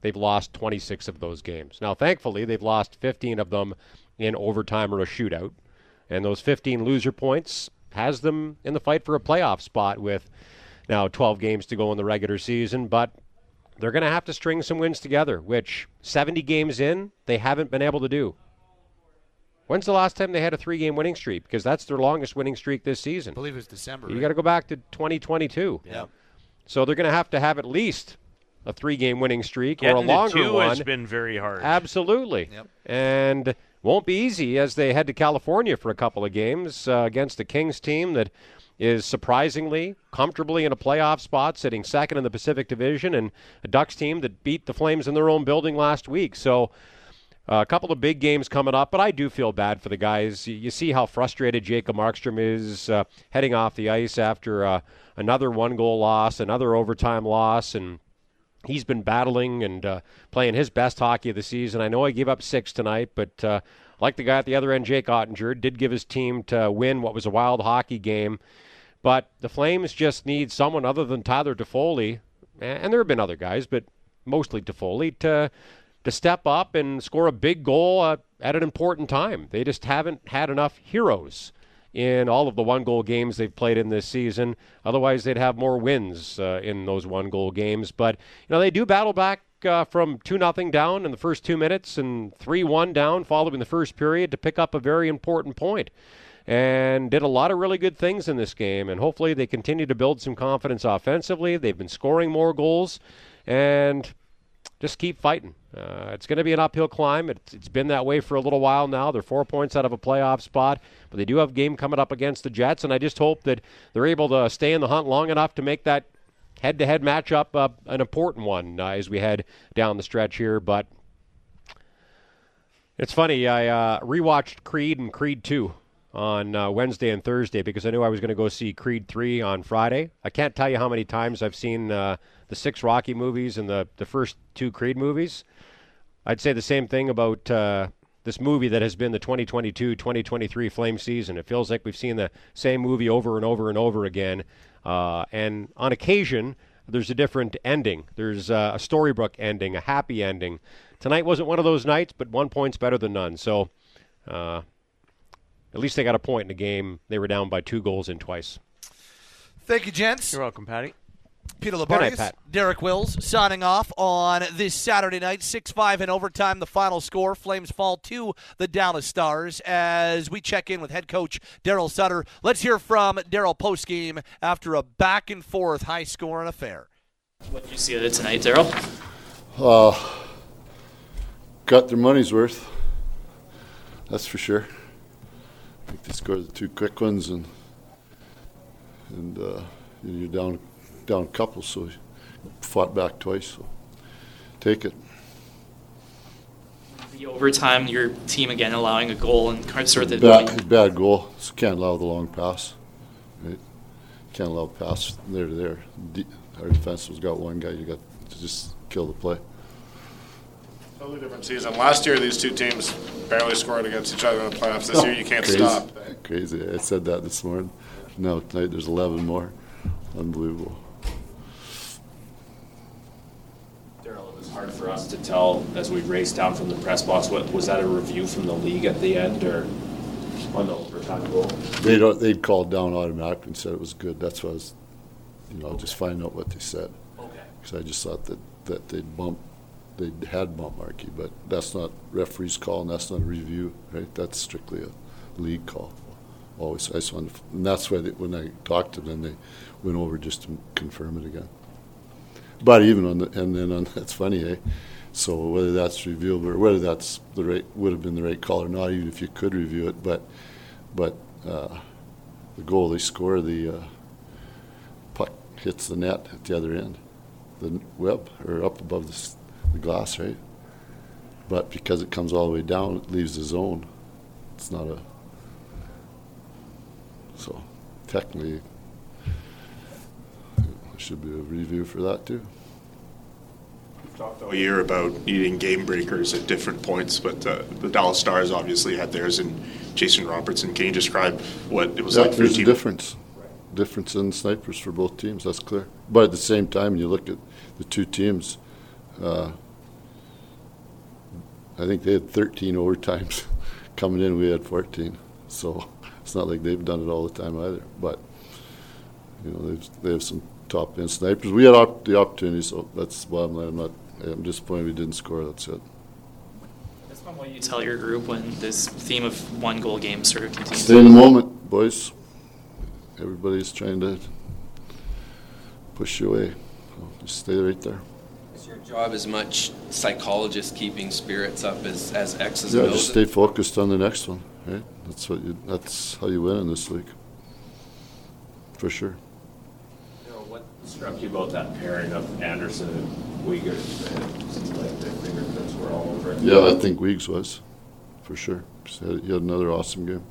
They've lost 26 of those games. Now, thankfully, they've lost 15 of them in overtime or a shootout. And those 15 loser points has them in the fight for a playoff spot with now 12 games to go in the regular season. But they're going to have to string some wins together, which 70 games in, they haven't been able to do. When's the last time they had a three game winning streak? Because that's their longest winning streak this season. I believe it was December. You right? got to go back to 2022. Yeah. So they're going to have to have at least a three-game winning streak Getting or a longer two one has been very hard. Absolutely, yep. and won't be easy as they head to California for a couple of games uh, against the Kings team that is surprisingly comfortably in a playoff spot, sitting second in the Pacific Division, and a Ducks team that beat the Flames in their own building last week. So. Uh, a couple of big games coming up, but I do feel bad for the guys. You, see how frustrated Jacob Markstrom is uh, heading off the ice after uh, another one goal loss, another overtime loss, and he's been battling and uh, playing his best hockey of the season. I know he gave up six tonight, but uh, like the guy at the other end, Jake Oettinger, did give his team to win what was a wild hockey game. But the Flames just need someone other than Tyler Toffoli, and there have been other guys, but mostly Toffoli, to to step up and score a big goal uh, at an important time. They just haven't had enough heroes in all of the one goal games they've played in this season. Otherwise, they'd have more wins uh, in those one goal games. But, you know, they do battle back uh, from 2 nothing down in the first two minutes and 3 1 down following the first period to pick up a very important. And did a lot of really good things in this game. And hopefully they continue to build some confidence offensively. They've been scoring more goals. And just keep fighting. Uh, it's going to be an uphill climb. It's, it's been that way for a little while now. They're four points out of a playoff spot, but they do have a game coming up against the Jets, and I just hope that they're able to stay in the hunt long enough to make that head-to-head matchup uh, an important one uh, as we head down the stretch here. But it's funny. I uh, rewatched Creed and Creed Two on uh, Wednesday and Thursday because I knew I was going to go see Creed 3 on Friday. I can't tell you how many times I've seen uh, the six Rocky movies and the, the first two Creed movies. I'd say the same thing about uh, this movie that has been the 2022 2023 Flame season. It feels like we've seen the same movie over and over and over again. Uh, and on occasion, there's a different ending. There's uh, a storybook ending, a happy ending. Tonight wasn't one of those nights, but one point's better than none. So, uh, at least they got a point in the game. They were down by two goals in twice. Thank you, gents. You're welcome, Patty. Peter Loubardias, Derek Wills signing off on this Saturday night. 6 5 in overtime, the final score. Flames fall to the Dallas Stars as we check in with head coach Daryl Sutter. Let's hear from Daryl postgame after a back and forth high scoring affair. What did you see of it tonight, Daryl? Uh, got their money's worth. That's for sure. I think they scored the two quick ones, and and uh, you're down down a couple, so he fought back twice. So take it. The overtime, your team again allowing a goal and sort of bad, bad goal. So can't allow the long pass. Right? Can't allow pass there to there. Our defense has got one guy. You got to just kill the play. Totally different season. Last year, these two teams barely scored against each other in the playoffs. This year, you can't Crazy. stop. Crazy. I said that this morning. No, tonight there's 11 more. Unbelievable. Daryl, it was hard for us to tell as we raced down from the press box. What was that a review from the league at the end, or on the overtime goal? They don't. Uh, they'd called down automatically and said it was good. That's why I was you know, I'll just find out what they said. Okay. Because I just thought that, that they'd bump, they had bumped Markey, but that's not referee's call and that's not a review, right? That's strictly a league call. Always, I just wanted, to- and that's why they, when I talked to them, they went over just to confirm it again. But even on the, and then on, that's funny, eh? So whether that's reviewable or whether that's the right, would have been the right call or not, even if you could review it, but, but, uh, the goal they score, the, uh, puck hits the net at the other end, the web, or up above the, the glass, right? But because it comes all the way down, it leaves the zone. It's not a, so technically, there should be a review for that too. Talked all year about needing game breakers at different points, but uh, the Dallas Stars obviously had theirs and Jason Robertson. Can you describe what it was Yeah, like for your there's a team? difference. Difference in snipers for both teams, that's clear. But at the same time, when you look at the two teams, uh, I think they had 13 overtimes coming in, we had 14. So it's not like they've done it all the time either. But, you know, they have some top end snipers. We had op- the opportunity, so that's the bottom line. I'm not, I'm disappointed we didn't score, that's it. That's not what you tell your group when this theme of one goal games sort of continues. Stay in the moment, boys. Everybody's trying to push you away. So just stay right there. Is your job as much psychologist keeping spirits up as, as X's Yeah, and just stay focused on the next one, right? That's what you, that's how you win in this league. For sure. You know, what struck you about that pairing of Andersson and Weegar? It seemed like their fingerprints were all over it. Yeah, I think Weeks was, for sure. He had, he had another awesome game.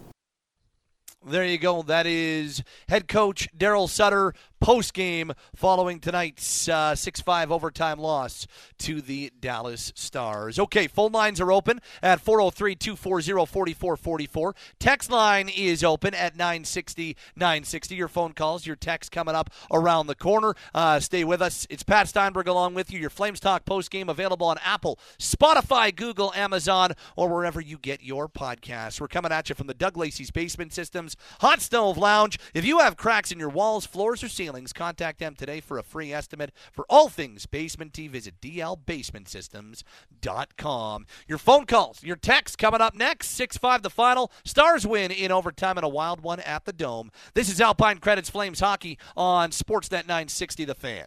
There you go. That is head coach Daryl Sutter post game following tonight's uh, 6 5 overtime loss to the Dallas Stars. Okay, phone lines are open at 403 240 4444. Text line is open at 960 960. Your phone calls, your text coming up around the corner. Uh, stay with us. It's Pat Steinberg along with you. Your Flames Talk post game available on Apple, Spotify, Google, Amazon, or wherever you get your podcasts. We're coming at you from the Doug Lacey's Basement Systems Hot Stove Lounge. If you have cracks in your walls, floors, or ceilings, contact them today for a free estimate for all things basement tea. Visit dlbasementsystems.com. Your phone calls, your texts coming up next. 6 5 the final. Stars win in overtime and a wild one at the Dome. This is Alpine Credits Flames Hockey on Sportsnet 960 The Fan.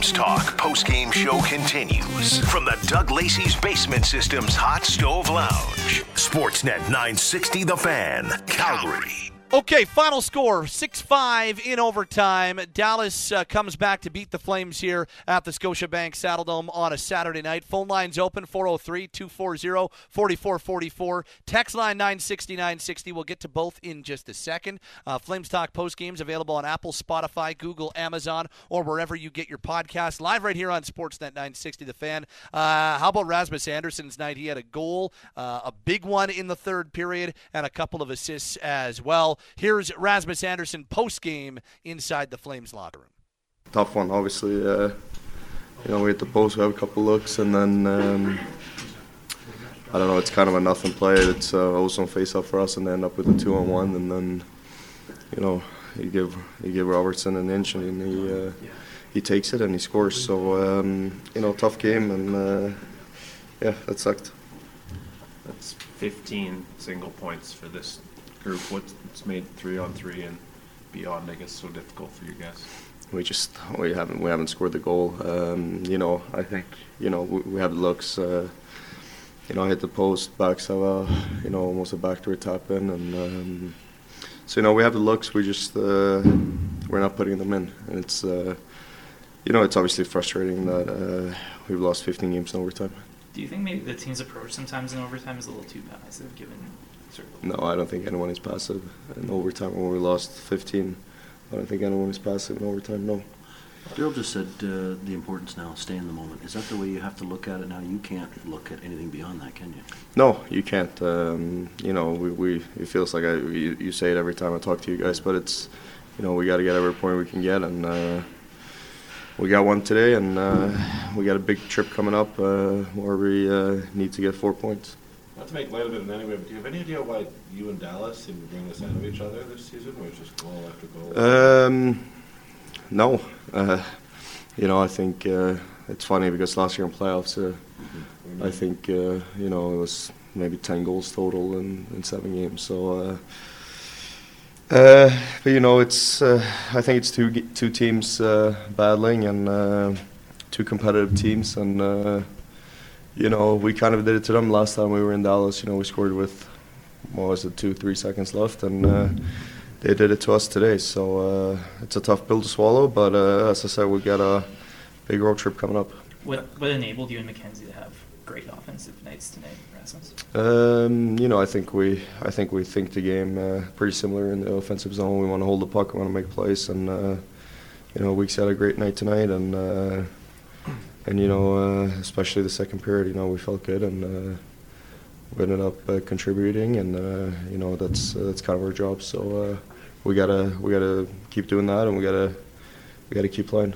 Talk post-game show continues from the Doug Lacey's Basement Systems Hot Stove Lounge. Sportsnet 960 The Fan, Calgary. Okay, final score 6 5 in overtime. Dallas uh, comes back to beat the Flames here at the Scotiabank Saddledome on a Saturday night. Phone lines open 403 240 4444. Text line 960 960. We'll get to both in just a second. Uh, Flames Talk post games available on Apple, Spotify, Google, Amazon, or wherever you get your podcast. Live right here on Sportsnet 960 The Fan. Uh, how about Rasmus Andersson's night? He had a goal, uh, a big one in the third period, and a couple of assists as well. Here's Rasmus Andersson post game inside the Flames locker room. tough one, obviously. Uh, you know, we hit the post, we have a couple looks, and then um, I don't know. It's kind of a nothing play. It's uh, also face up for us, and they end up with a two on one, and then you know you give you give Robertson an inch, and he uh, he takes it and he scores. So um, you know, tough game, and uh, yeah, that sucked. That's 15 single points for this group. What's made three on three and beyond, I guess, so difficult for you guys? we just we haven't we haven't scored the goal. Um, you know, I think you know we, we have the looks. Uh, you know, I hit the post, back so you know, almost a backdoor tap in, and um, so you know we have the looks. We just uh, we're not putting them in, and it's uh, you know it's obviously frustrating that uh, we've lost 15 games in overtime. Do you think maybe the team's approach sometimes in overtime is a little too passive, given sort of No, I don't think anyone is passive in overtime when we lost 15. I don't think anyone is passive in overtime. No. Daryl just said uh, the importance now, stay in the moment. Is that the way you have to look at it now? You can't look at anything beyond that, can you? No, you can't. Um, you know, we, we it feels like I, you, you say it every time I talk to you guys, but it's, you know, we got to get every point we can get, and uh, we got one today, and uh, we got a big trip coming up uh, where we uh, need to get four points. To make light of it in any way, but do you have any idea why you and Dallas seem to bring this out of each other this season, where it's just goal after goal? Um, no, uh, you know, I think uh, it's funny because last year in playoffs, uh, I think uh, you know it was maybe ten goals total in, in seven games. So, uh, uh, but you know, it's uh, I think it's two two teams uh, battling and uh, two competitive teams, and uh, you know we kind of did it to them last time we were in Dallas. You know, we scored with what was it, two three seconds left, and. Uh, they did it to us today. So uh, it's a tough pill to swallow, but uh, as I said, we got a big road trip coming up. What what enabled you and McKenzie to have great offensive nights tonight, Rasmus? Um, you know, I think we I think we think the game uh, pretty similar in the offensive zone. We want to hold the puck, we want to make plays, and uh, you know, Weeks had a great night tonight, and uh, and you know, uh, especially the second period, you know, we felt good and. Uh, we ended up uh, contributing, and uh, you know that's uh, that's kind of our job. So uh, we gotta we gotta keep doing that, and we gotta we gotta keep playing.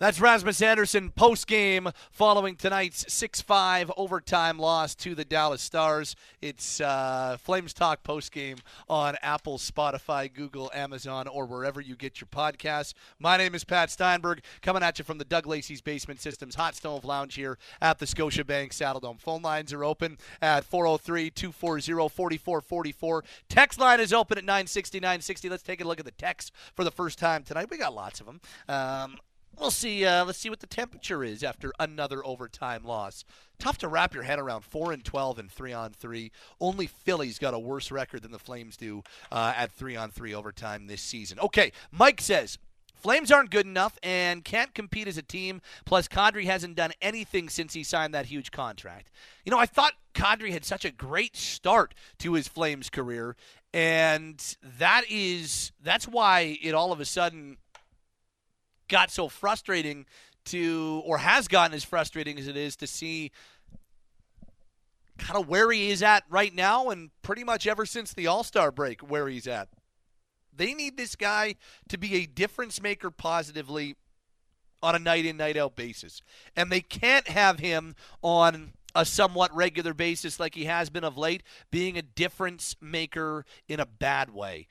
That's Rasmus Andersson post game following tonight's 6 5 overtime loss to the Dallas Stars. It's uh, Flames Talk post game on Apple, Spotify, Google, Amazon, or wherever you get your podcasts. My name is Pat Steinberg, coming at you from the Doug Lacey's Basement Systems Hot Stove Lounge here at the Scotiabank Saddle Dome. Phone lines are open at 403 240 4444. Text line is open at 960 960. Let's take a look at the text for the first time tonight. We got lots of them. Um, We'll see. Uh, let's see what the temperature is after another overtime loss. Tough to wrap your head around. Four and twelve and three on three. Only Philly's got a worse record than the Flames do uh, at three on three overtime this season. Okay, Mike says. Flames aren't good enough and can't compete as a team. Plus, Kadri hasn't done anything since he signed that huge contract. You know, I thought Kadri had such a great start to his Flames career, and that is that's why it all of a sudden got so frustrating to, or has gotten as frustrating as it is to see kind of where he is at right now and pretty much ever since the All Star break where he's at. They need this guy to be a difference maker positively on a night in, night out basis. And they can't have him on a somewhat regular basis like he has been of late, being a difference maker in a bad way.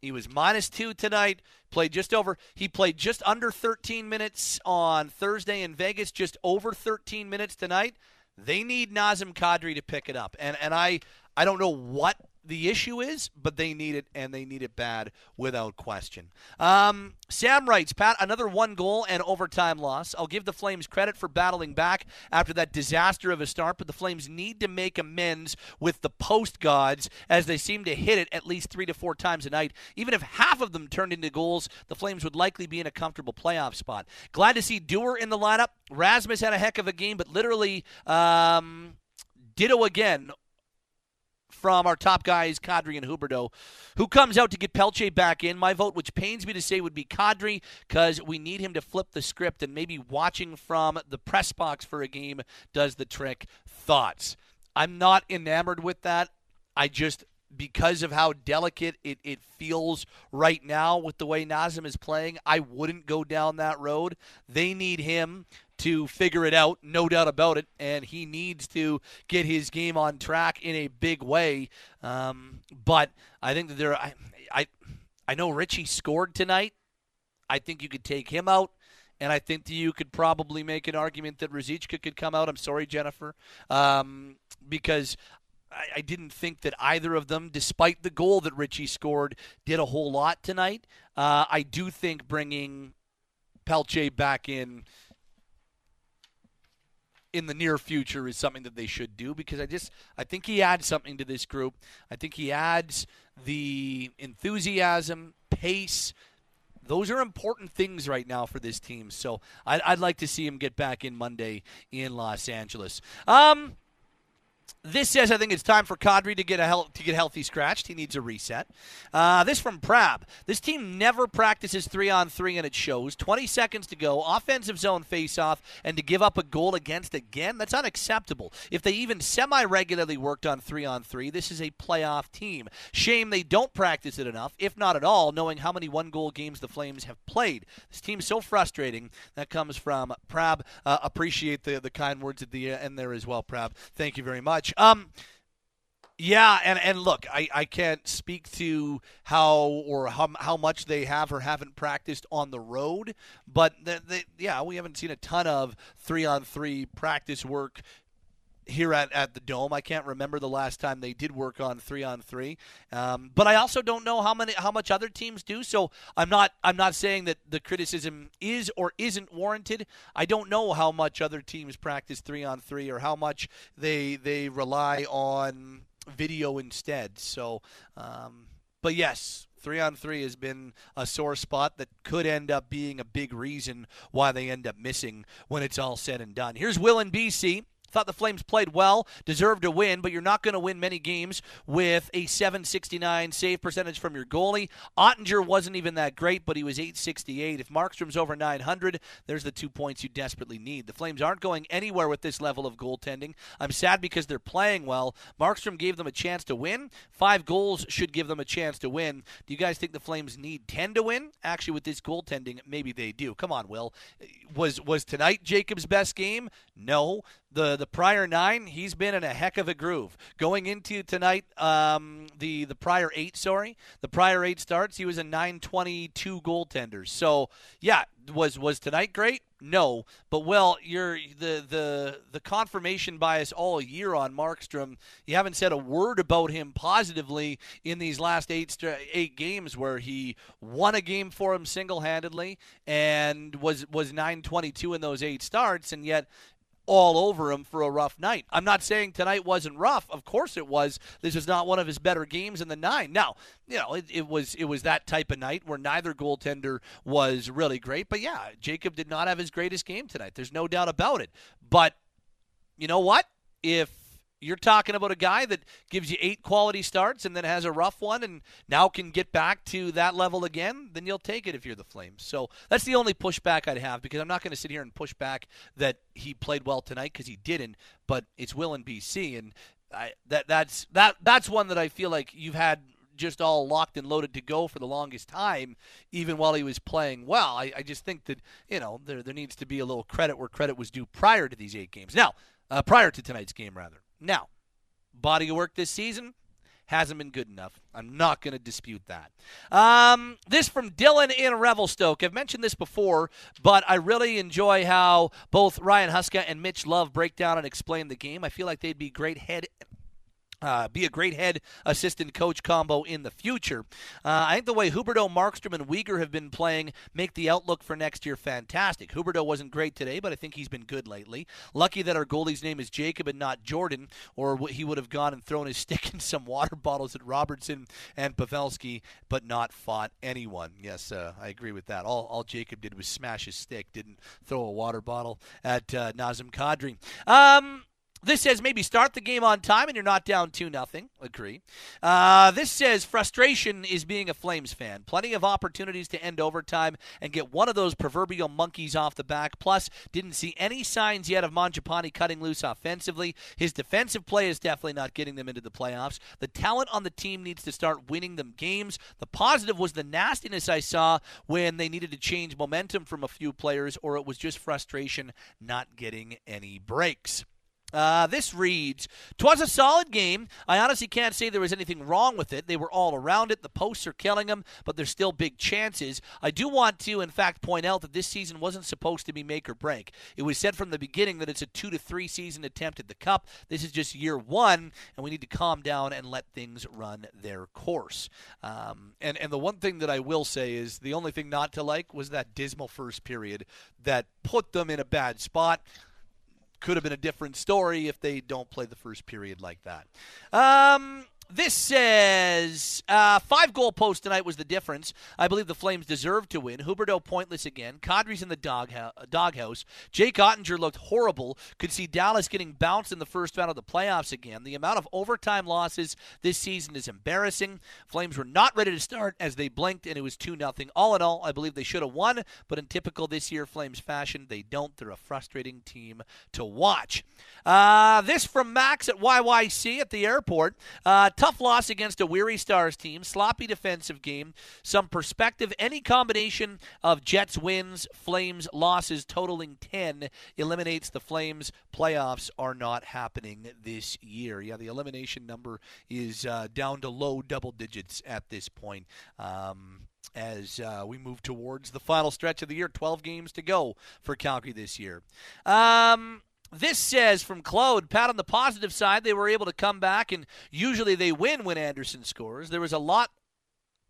He was minus two tonight. Played just over. He played just under 13 minutes on Thursday in Vegas. Just over 13 minutes tonight. They need Nazem Kadri to pick it up, and and I I don't know what the issue is, but they need it, and they need it bad without question. Um, Sam writes, Pat, another one goal and overtime loss. I'll give the Flames credit for battling back after that disaster of a start, but the Flames need to make amends with the post gods as they seem to hit it at least three to four times a night. Even if half of them turned into goals, the Flames would likely be in a comfortable playoff spot. Glad to see Duehr in the lineup. Rasmus had a heck of a game, but literally um, ditto again from our top guys, Kadri and Huberdeau. Who comes out to get Pelche back in? My vote, which pains me to say, would be Kadri because we need him to flip the script and maybe watching from the press box for a game does the trick. Thoughts? I'm not enamored with that. I just because of how delicate it, it feels right now with the way Nazem is playing, I wouldn't go down that road. They need him to figure it out, no doubt about it, and he needs to get his game on track in a big way. Um, but I think that there, I, I, I know Ritchie scored tonight. I think you could take him out. And I think that you could probably make an argument that Ruzicka could come out. I'm sorry, Jennifer, um, because I, I, didn't think that either of them, despite the goal that Ritchie scored, did a whole lot tonight. Uh, I do think bringing Pelche back in in the near future is something that they should do because I just I think he adds something to this group. I think he adds the enthusiasm, pace. Those are important things right now for this team. So I'd, I'd like to see him get back in Monday in Los Angeles. Um, This says I think it's time for Kadri to get a hel- to get healthy scratched. He needs a reset. Uh, this from Prab. This team never practices three on three, and it shows. Twenty seconds to go, offensive zone face-off, and to give up a goal against again. That's unacceptable. If they even semi-regularly worked on three on three, this is a playoff team. Shame they don't practice it enough, if not at all, knowing how many one-goal games the Flames have played. This team's so frustrating. That comes from Prab. Uh, appreciate the the kind words at the end there as well, Prab. Thank you very much. Um, yeah, and, and look, I, I can't speak to how or how, how much they have or haven't practiced on the road, but yeah, we haven't seen a ton of three on three practice work here at, at the dome. I can't remember the last time they did work on three on three, um, but I also don't know how many how much other teams do. So I'm not I'm not saying that the criticism is or isn't warranted. I don't know how much other teams practice three on three or how much they they rely on video instead. So, um, but yes. Three on three has been a sore spot that could end up being a big reason why they end up missing when it's all said and done. Here's Will in BC. Thought the Flames played well, deserved to win, but you're not going to win many games with a 769 save percentage from your goalie. Oettinger wasn't even that great, but he was 868. If Markstrom's over 900, there's the two points you desperately need. The Flames aren't going anywhere with this level of goaltending. I'm sad because they're playing well. Markstrom gave them a chance to win. Five goals should give them a chance to win. Do you guys think the Flames need 10 to win? Actually, with this goaltending, maybe they do. Come on, Will. Was was tonight Jacob's best game? No the the prior nine, he's been in a heck of a groove. Going into tonight, um, the the prior eight, sorry, the prior eight starts, he was a 922 goaltender. So yeah, was was tonight great? No, but well, you're the the the confirmation bias all year on Markstrom. You haven't said a word about him positively in these last eight eight games where he won a game for him single handedly and was was 922 in those eight starts, and yet all over him for a rough night. I'm not saying tonight wasn't rough. Of course it was. This is not one of his better games in the nine. Now, you know, it, it was it was that type of night where neither goaltender was really great. But yeah, Jacob did not have his greatest game tonight. There's no doubt about it. But you know what? If you're talking about a guy that gives you eight quality starts and then has a rough one and now can get back to that level again, then you'll take it if you're the Flames. So that's the only pushback I'd have because I'm not going to sit here and push back that he played well tonight because he didn't, but it's Will in BC and I, that that's that that's one that I feel like you've had just all locked and loaded to go for the longest time, even while he was playing well. I, I just think that you know there there needs to be a little credit where credit was due prior to these eight games. Now, uh, prior to tonight's game, rather. Now, body of work this season hasn't been good enough. I'm not going to dispute that. Um, this from Dylan in Revelstoke. I've mentioned this before, but I really enjoy how both Ryan Huska and Mitch Love break down and explain the game. I feel like they'd be great head uh, be a great head assistant coach combo in the future. Uh, I think the way Huberdeau, Markstrom, and Weegar have been playing make the outlook for next year fantastic. Huberdeau wasn't great today, but I think he's been good lately. Lucky that our goalie's name is Jacob and not Jordan, or he would have gone and thrown his stick in some water bottles at Robertson and Pavelski, but not fought anyone. Yes, uh, I agree with that. All, all Jacob did was smash his stick, didn't throw a water bottle at uh, Nazem Kadri. Um, this says maybe start the game on time and you're not down 2 nothing. Agree. Uh, this says frustration is being a Flames fan. Plenty of opportunities to end overtime and get one of those proverbial monkeys off the back. Plus, didn't see any signs yet of Mangiapane cutting loose offensively. His defensive play is definitely not getting them into the playoffs. The talent on the team needs to start winning them games. The positive was the nastiness I saw when they needed to change momentum from a few players, or it was just frustration not getting any breaks. Uh, this reads, "Twas a solid game. I honestly can't say there was anything wrong with it. They were all around it. The posts are killing them, but there's still big chances. I do want to, in fact, point out that this season wasn't supposed to be make or break. It was said from the beginning that it's a two to three season attempt at the Cup. This is just year one, and we need to calm down and let things run their course. Um, and and the one thing that I will say is the only thing not to like was that dismal first period that put them in a bad spot." Could have been a different story if they don't play the first period like that. Um, this says uh, five goal post tonight was the difference. I believe the Flames deserved to win. Huberdeau pointless again. Kadri's in the dog doghouse. Jake Oettinger looked horrible. Could see Dallas getting bounced in the first round of the playoffs again. The amount of overtime losses this season is embarrassing. Flames were not ready to start as they blinked, and it was 2 0. All in all, I believe they should have won, but in typical this year Flames fashion, they don't. They're a frustrating team to watch. Uh, this from Max at YYC at the airport. Uh, tough loss against a weary Stars team, sloppy defensive game, some perspective. Any combination of Jets wins, Flames losses totaling 10 eliminates the Flames. Playoffs are not happening this year. Yeah, the elimination number is uh, down to low double digits at this point. Um, as uh, we move towards the final stretch of the year. 12 games to go for Calgary this year. Um, this says from Claude, Pat, on the positive side, they were able to come back, and usually they win when Andersson scores. There was a lot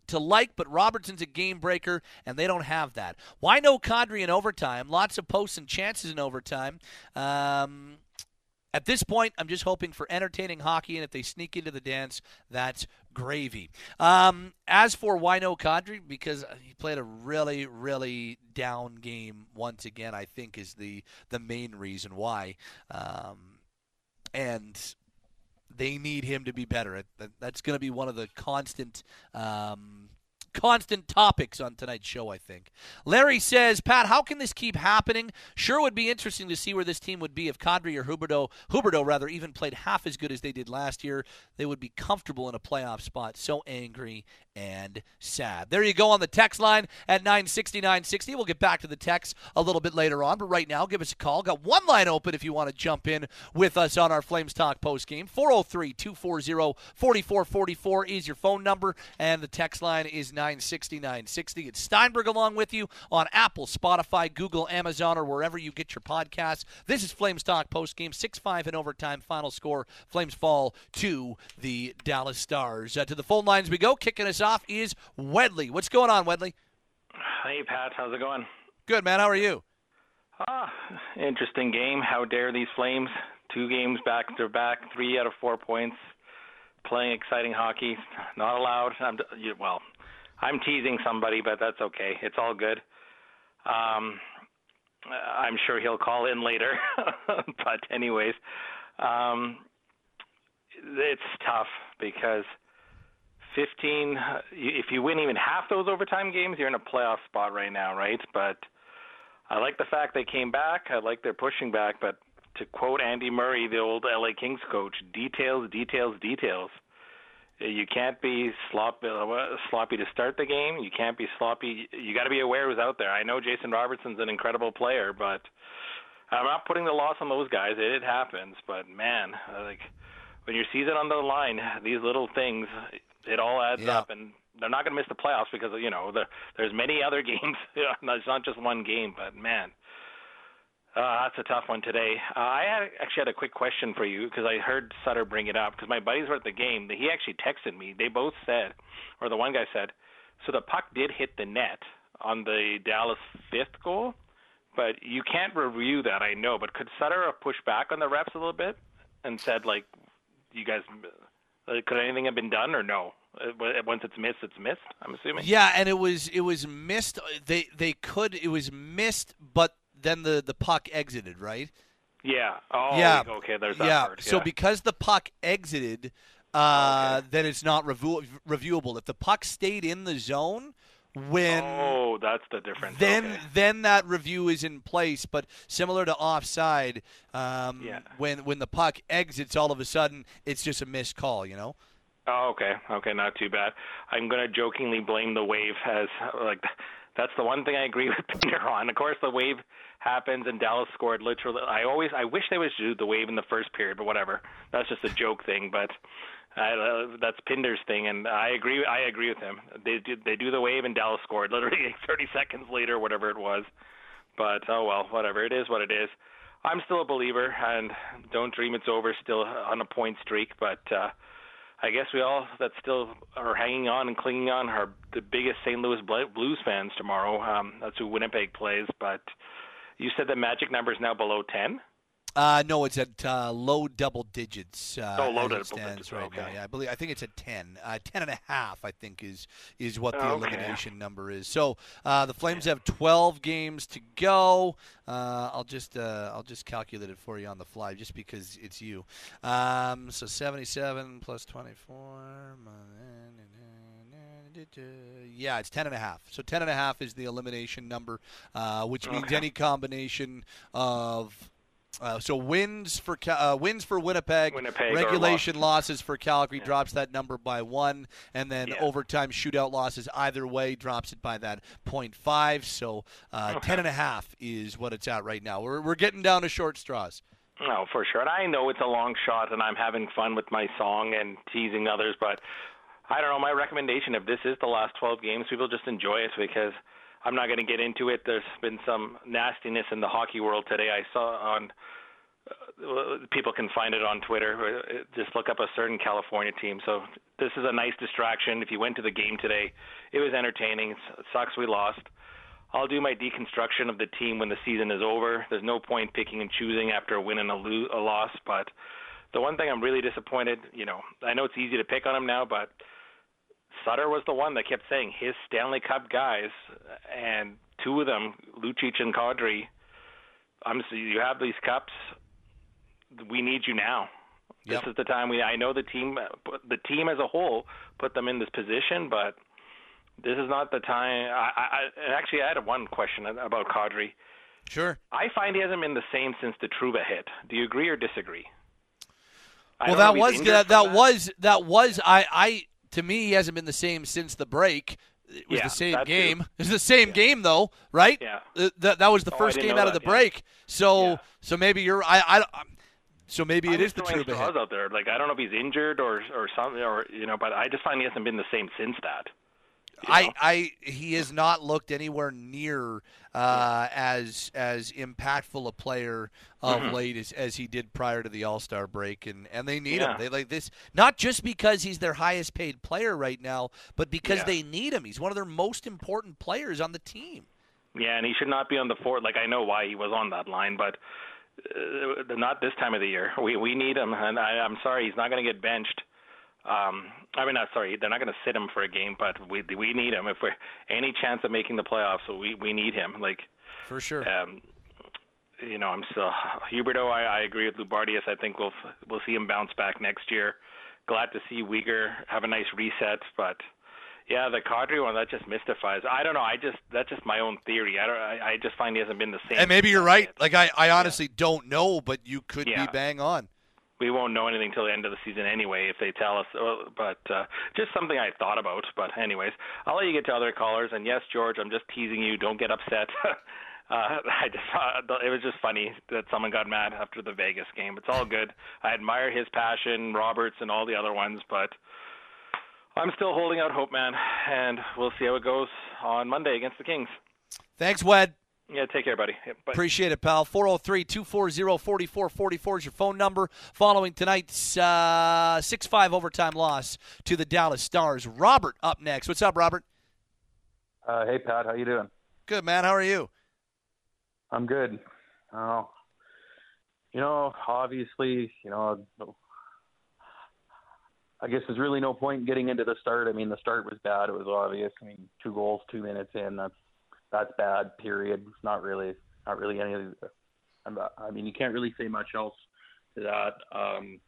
to like, but Robertson's a game breaker, and they don't have that. Why no Kadri in overtime? Lots of posts and chances in overtime. Um, at this point, I'm just hoping for entertaining hockey, and if they sneak into the dance, that's gravy. Um, as for Wino Kadri, because he played a really, really down game once again, I think is the the main reason why. Um, and they need him to be better. That's going to be one of the constant um, constant topics on tonight's show, I think. Larry says, Pat, how can this keep happening? Sure would be interesting to see where this team would be if Kadri or Huberdeau, Huberdeau rather, even played half as good as they did last year. They would be comfortable in a playoff spot. So angry and sad. There you go on the text line at 960 960. We'll get back to the text a little bit later on, but right now, give us a call. Got one line open if you want to jump in with us on our Flames Talk post game. 403 240 4444 is your phone number, and the text line is 960 960. It's Steinberg along with you on Apple, Spotify, Google, Amazon, or wherever you get your podcasts. This is Flames Talk post game, 6 5 in overtime. Final score Flames fall to the Dallas Stars. Uh, to the phone lines we go, kicking us off off is Wedley. What's going on, Wedley? Hey, Pat. How's it going? Good, man. How are you? Ah, interesting game. How dare these Flames? Two games back to back, three out of four points, playing exciting hockey. Not allowed. I'm, well, I'm teasing somebody, but that's okay. It's all good. Um, I'm sure he'll call in later. but anyways, um, it's tough because – 15. If you win even half those overtime games, you're in a playoff spot right now, right? But I like the fact they came back. I like their pushing back. But to quote Andy Murray, the old LA Kings coach, details, details, details. You can't be sloppy, sloppy to start the game. You can't be sloppy. You got to be aware who's out there. I know Jason Robertson's an incredible player, but I'm not putting the loss on those guys. It happens, but man, like when your season on the line, these little things it all adds yeah. up, and they're not going to miss the playoffs because you know the, there's many other games. it's not just one game, but man, uh, that's a tough one today. Uh, I had, actually had a quick question for you because I heard Sutter bring it up because my buddies were at the game. He actually texted me. They both said, or the one guy said, so the puck did hit the net on the Dallas fifth goal, but you can't review that. I know, but could Sutter have pushed back on the refs a little bit and said like, you guys uh, could anything have been done or no? Uh, once it's missed, it's missed. I'm assuming. Yeah, and it was it was missed. They they could it was missed, but then the the puck exited, right? Yeah. Oh. Yeah. Okay. There's that yeah. part. So because the puck exited, uh, okay. then it's not review- reviewable. If the puck stayed in the zone, when oh that's the difference. then okay. then that review is in place but similar to offside um, yeah. when when the puck exits all of a sudden it's just a missed call you know? Oh okay. Okay not too bad. I'm going to jokingly blame the wave as like that's the one thing i agree with peter on of course the wave happens and dallas scored literally. I always i wish they would do the wave in the first period but whatever. That's just a joke thing but uh, that's Pinder's thing, and I agree. I agree with him. They do, they do the wave, and Dallas scored literally 30 seconds later, whatever it was. But oh well, whatever. It is what it is. I'm still a believer, and don't dream it's over. Still on a point streak, but uh, I guess we all that still are hanging on and clinging on are the biggest St. Louis Blues fans tomorrow. Um, that's who Winnipeg plays. But you said the magic number is now below 10. Uh, no, it's at uh, low double digits. Uh, Oh, low double digits, right now. Yeah, I believe I think it's at ten. Uh, ten and a half, I think, is is what the Okay. elimination number is. So uh, the Flames have twelve games to go. Uh, I'll just uh, I'll just calculate it for you on the fly, just because it's you. Um, so seventy-seven plus twenty-four. Yeah, it's ten and a half. So ten and a half is the elimination number, uh, which means Okay. any combination of uh, so wins for uh, wins for Winnipeg, Winnipeg regulation losses for Calgary drops that number by one, and then Yeah. overtime shootout losses either way drops it by that 0.5. So uh, Okay. ten and a half is what it's at right now. We're we're getting down to short straws. No, for sure. And I know it's a long shot, and I'm having fun with my song and teasing others, but I don't know. My recommendation, if this is the last 12 games, people just enjoy it because I'm not going to get into it. There's been some nastiness in the hockey world today. I saw on uh, people can find it on Twitter. Just look up a certain California team. So this is a nice distraction. If you went to the game today, it was entertaining. It sucks we lost. I'll do my deconstruction of the team when the season is over. There's no point picking and choosing after a win and a, lo- a loss. But the one thing I'm really disappointed, you know, I know it's easy to pick on him now, but Sutter was the one that kept saying his Stanley Cup guys, and two of them, Lucic and Kadri. I'm you have these cups. We need you now. Yep. This is the time we. I know the team, the team as a whole, put them in this position, but this is not the time. I, I, and actually, I had one question about Kadri. Sure. I find he hasn't been the same since the Trouba hit. Do you agree or disagree? I Well, that was injured that, that was that was I I to me he hasn't been the same since the break. It was Yeah, the same that too. game. It was the same game though, right? Yeah. Uh, that that was the Oh, first game out of the yeah. break. So so maybe you're I I I'm- so maybe it I'm is the throwing Trouba straws hit. out there. Like I don't know if he's injured or or something, or you know, but I just find he hasn't been the same since that. I, I he has not looked anywhere near uh, as as impactful a player of Mhm. late as, as he did prior to the All Star break, and, and they need Yeah. him. They like this not just because he's their highest paid player right now, but because Yeah. they need him. He's one of their most important players on the team. Yeah, and he should not be on the fort. Like I know why he was on that line, but uh, not this time of the year. We we need him, and I, I'm sorry he's not going to get benched. Um, I mean, not sorry, they're not going to sit him for a game, but we we need him if we're any chance of making the playoffs. So we we need him. Like for sure. Um, you know, I'm still Huberdeau. I, I agree with Loubardias. I think we'll we'll see him bounce back next year. Glad to see Weegar have a nice reset, but yeah, the Kadri one that just mystifies. I don't know. I just that's just my own theory. I don't. I, I just find he hasn't been the same. And maybe you're right. Like I, I honestly don't know, but you could Yeah. be bang on. We won't know anything till the end of the season anyway if they tell us. Uh, But uh, just something I thought about. But anyways, I'll let you get to other callers. And yes, George, I'm just teasing you. Don't get upset. uh, I just uh, it was just funny that someone got mad after the Vegas game. It's all good. I admire his passion, Roberts, and all the other ones, but. I'm still holding out hope, man, and we'll see how it goes on Monday against the Kings. Thanks, Wed. Yeah, take care, buddy. Yeah, bye. Appreciate it, pal. 403 240 4444 is your phone number. Following tonight's 6 uh, 5 overtime loss to the Dallas Stars. Robert up next. What's up, Robert? Uh, hey Pat, how you doing? Good, man. How are you? I'm good. Oh, you know, obviously, you know, I guess there's really no point in getting into the start. I mean, the start was bad. It was obvious. I mean, two goals, two minutes in. That's that's bad. Period. It's not really, not really any. of the- I mean, you can't really say much else to that. Um,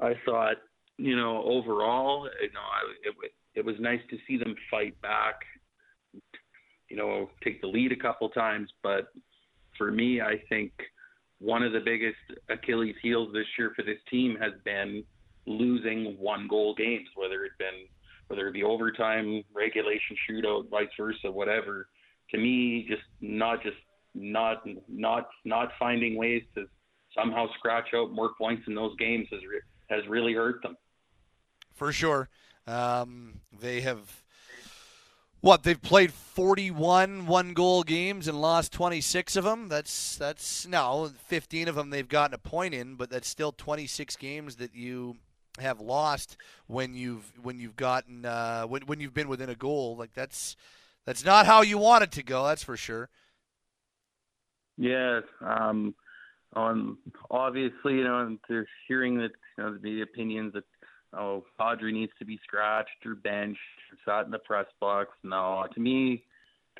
I thought, you know, overall, you know, I, it, it was nice to see them fight back. You know, take the lead a couple times, but for me, I think one of the biggest Achilles heels this year for this team has been losing one goal games, whether it been whether it be overtime, regulation, shootout, vice versa, whatever. To me, just not just not not not finding ways to somehow scratch out more points in those games has re- has really hurt them. For sure. Um, they have. What they've played 41 one goal games and lost 26 of them. That's that's no 15 of them they've gotten a point in, but that's still 26 games that you have lost when you've when you've gotten uh, when when you've been within a goal. Like that's that's not how you want it to go. That's for sure. Yeah, um, um, obviously, you know, they're hearing that you know the opinions that oh Kadri needs to be scratched or benched, or sat in the press box. No, to me,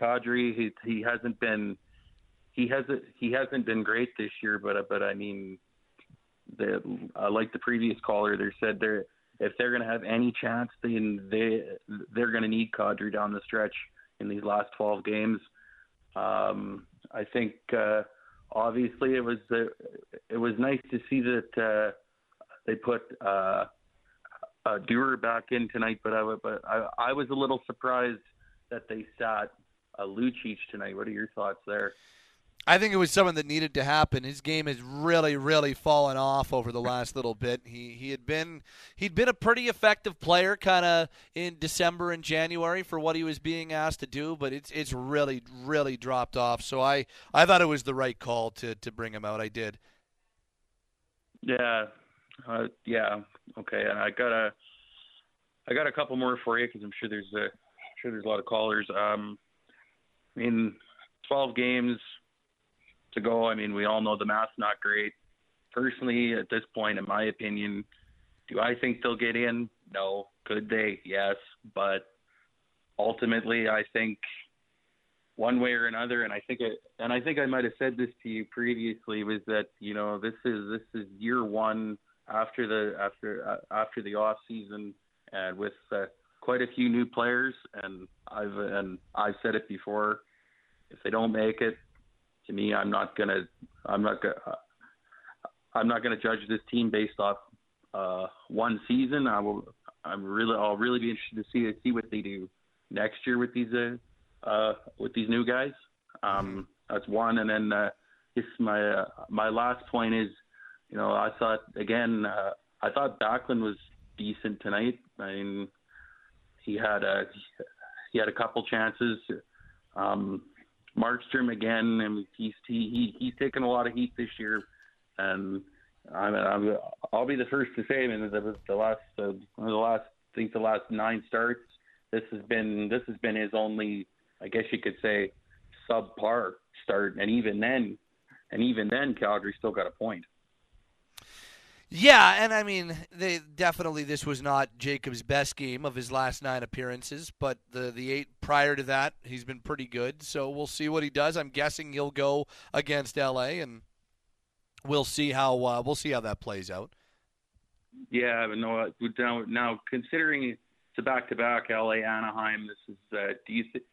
Kadri he he hasn't been he hasn't he hasn't been great this year. But but I mean, the uh, like the previous caller, they said they're if they're going to have any chance, then they they're going to need Kadri down the stretch in these last 12 games. Um, I think uh, obviously it was uh, it was nice to see that uh, they put uh, uh, Duehr back in tonight, but I but I, I was a little surprised that they sat uh, Lucic tonight. What are your thoughts there? I think it was something that needed to happen. His game has really, really fallen off over the last little bit. He he had been he'd been a pretty effective player, kind of in December and January for what he was being asked to do, but it's it's really, really dropped off. So I I thought it was the right call to to bring him out. I did. Yeah, uh, yeah, okay. And I got a I got a couple more for you because I'm sure there's a I'm sure there's a lot of callers. Um, I mean, 12 games to go. I mean, we all know the math's not great. Personally, at this point, in my opinion, do I think they'll get in? No. Could they? Yes. But ultimately, I think one way or another, and I think it, and I think I might have said this to you previously, was that you know this is this is year one after the after uh, after the off season, and with uh, quite a few new players, and I've and I've said it before. If they don't make it, to me, I'm not gonna, I'm not gonna, I'm not gonna judge this team based off uh, one season. I will, I'm really, I'll really be interested to see see what they do next year with these uh, uh, with these new guys. Um, that's one, and then uh, this my uh, my last point is, you know, I thought again, uh, I thought Backlund was decent tonight. I mean, he had a he had a couple chances. Um, Markstrom again, and he's he, he he's taken a lot of heat this year, and I'm, I'm I'll be the first to say, I mean, the, the last uh, the last I think the last nine starts, this has been this has been his only, I guess you could say, subpar start, and even then, and even then, Calgary still got a point. Yeah, and I mean, they definitely this was not Jacob's best game of his last nine appearances, but the the eight prior to that, he's been pretty good. So we'll see what he does. I'm guessing he'll go against LA, and we'll see how uh, we'll see how that plays out. Yeah, no, now now considering it's a back to back LA Anaheim, this is uh, th-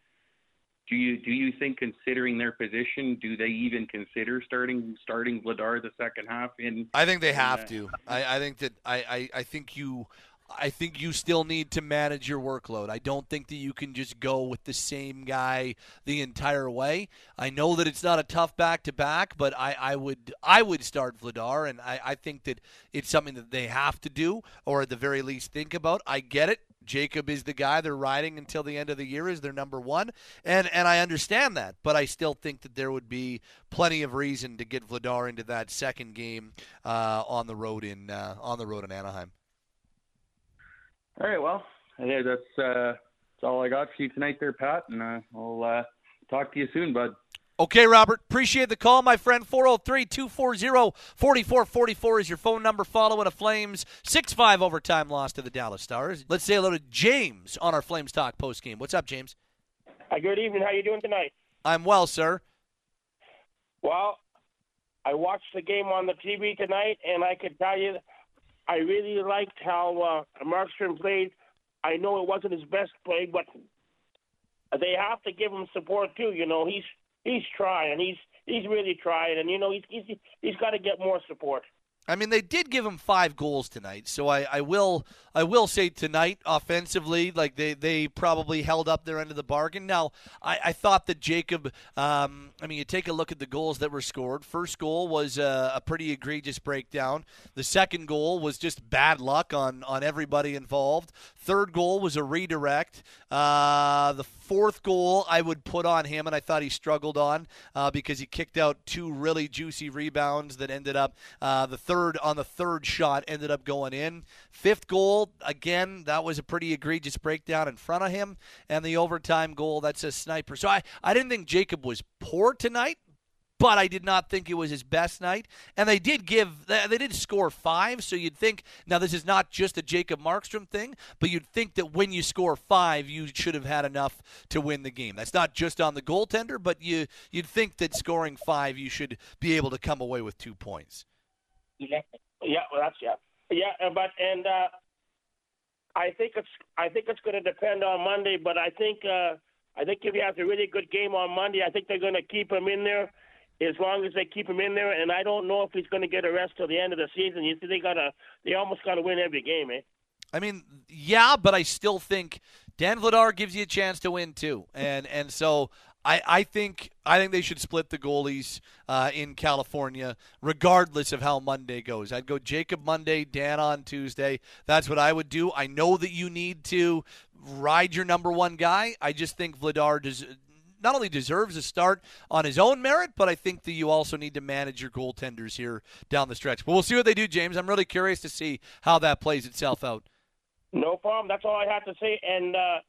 do you do you think considering their position, do they even consider starting starting Vladar the second half in? I think they have uh, to. I, I think that I, I, I think you I think you still need to manage your workload. I don't think that you can just go with the same guy the entire way. I know that it's not a tough back to back, but I, I would I would start Vladar and I, I think that it's something that they have to do or at the very least think about. I get it. Jacob is the guy they're riding until the end of the year is their number one, and and I understand that, but I still think that there would be plenty of reason to get Vladar into that second game uh, on the road in uh, on the road in Anaheim. All right, well, hey, that's uh, that's all I got for you tonight, there, Pat, and uh, I'll uh, talk to you soon, bud. Okay, Robert. Appreciate the call, my friend. 403 240 4444 is your phone number following a Flames 6 5 overtime loss to the Dallas Stars. Let's say hello to James on our Flames Talk post game. What's up, James? Hi, good evening. How you doing tonight? I'm well, sir. Well, I watched the game on the TV tonight, and I can tell you, I really liked how uh, Markstrom played. I know it wasn't his best play, but they have to give him support too. You know, he's he's trying. He's he's really trying, and you know he's he's he's got to get more support. I mean, they did give him five goals tonight, so I, I will I will say tonight offensively, like they, they probably held up their end of the bargain. Now, I, I thought that Jacob. Um, I mean, you take a look at the goals that were scored. First goal was a, a pretty egregious breakdown. The second goal was just bad luck on on everybody involved. Third goal was a redirect. Uh, the fourth goal I would put on him, and I thought he struggled on uh, because he kicked out two really juicy rebounds that ended up uh, the third on the third shot ended up going in. Fifth goal again, that was a pretty egregious breakdown in front of him, and the overtime goal that's a sniper. So I I didn't think Jacob was poor tonight. But I did not think it was his best night. And they did give, they did score five, so you'd think, now this is not just a Jacob Markstrom thing, but you'd think that when you score five, you should have had enough to win the game. That's not just on the goaltender, but you, you'd think that scoring five, you should be able to come away with two points. Yeah, yeah, well, that's yeah, yeah, uh, but and uh, I think it's I think it's going to depend on Monday, but I think uh, I think if he has a really good game on Monday, I think they're going to keep him in there as long as they keep him in there. And I don't know if he's going to get a rest till the end of the season. You see, they got to they almost got to win every game, eh? I mean, yeah, but I still think Dan Vladar gives you a chance to win too, and and so I, I think I think they should split the goalies uh, in California, regardless of how Monday goes. I'd go Jacob Monday, Dan on Tuesday. That's what I would do. I know that you need to ride your number one guy. I just think Vladar does not only deserves a start on his own merit, but I think that you also need to manage your goaltenders here down the stretch. But we'll see what they do, James. I'm really curious to see how that plays itself out. No problem. That's all I have to say. And uh,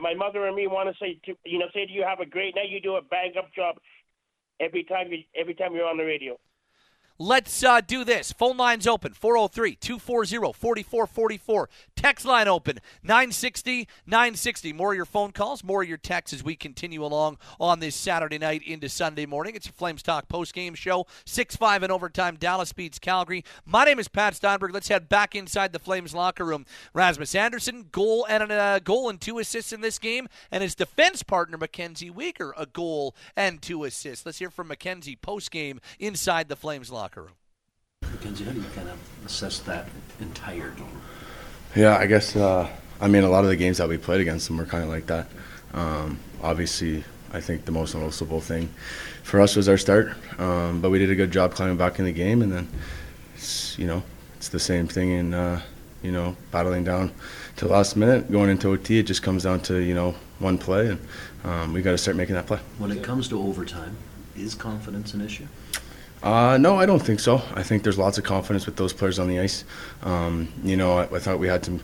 my mother and me want to say, to, you know, say to you, have a great night. You do a bang up job every time you every time you're on the radio. Let's uh, do this. Phone lines open 403 240 4444. Text line open 960 960. More of your phone calls, more of your texts as we continue along on this Saturday night into Sunday morning. It's your Flames Talk post game show. 6 5 in overtime. Dallas beats Calgary. My name is Pat Steinberg. Let's head back inside the Flames locker room. Rasmus Andersson, goal and a uh, goal and two assists in this game, and his defense partner, Mackenzie Weegar, a goal and two assists. Let's hear from Mackenzie post game inside the Flames locker locker room. Mackenzie, how do you kind of assess that entire game? Yeah, I guess, uh, I mean, a lot of the games that we played against them were kind of like that. Um, obviously, I think the most noticeable thing for us was our start, um, but we did a good job climbing back in the game, and then, you know, it's the same thing in, uh, you know, battling down to the last minute, going into OT. It just comes down to, you know, one play, and um, we got to start making that play. When it comes to overtime, is confidence an issue? Uh, no, I don't think so. I think there's lots of confidence with those players on the ice. Um, you know, I, I, thought we had some,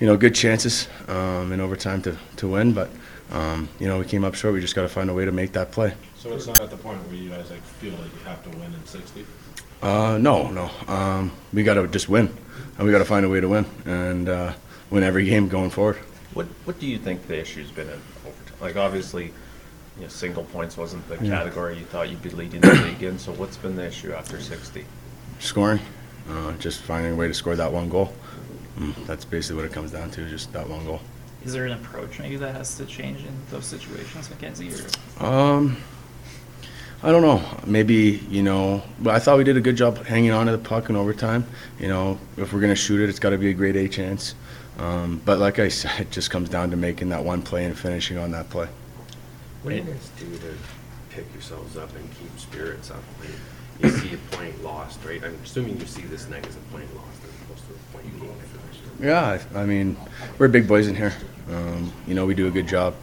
you know, good chances um, in overtime to, to win, but um, you know, we came up short. We just got to find a way to make that play. So it's not at the point where you guys like feel like you have to win in 60. Uh, no, no. Um, we got to just win, and we got to find a way to win and uh, win every game going forward. What What do you think the issue's been in overtime? Like obviously you know, single points wasn't the yeah. category you thought you'd be leading the league in. So what's been the issue after 60? Scoring, uh, just finding a way to score that one goal. Mm, that's basically what it comes down to, just that one goal. Is there an approach maybe that has to change in those situations, Mackenzie? Or? Um, I don't know. Maybe you know, but I thought we did a good job hanging on to the puck in overtime. You know, if we're gonna shoot it, it's got to be a grade A chance. Um, but like I said, it just comes down to making that one play and finishing on that play. What do you guys do to pick yourselves up and keep spirits up? When you see a point lost, right? I'm assuming you see this night as a point lost as opposed to a point gained. Yeah, I mean, we're big boys in here. Um, you know, we do a good job.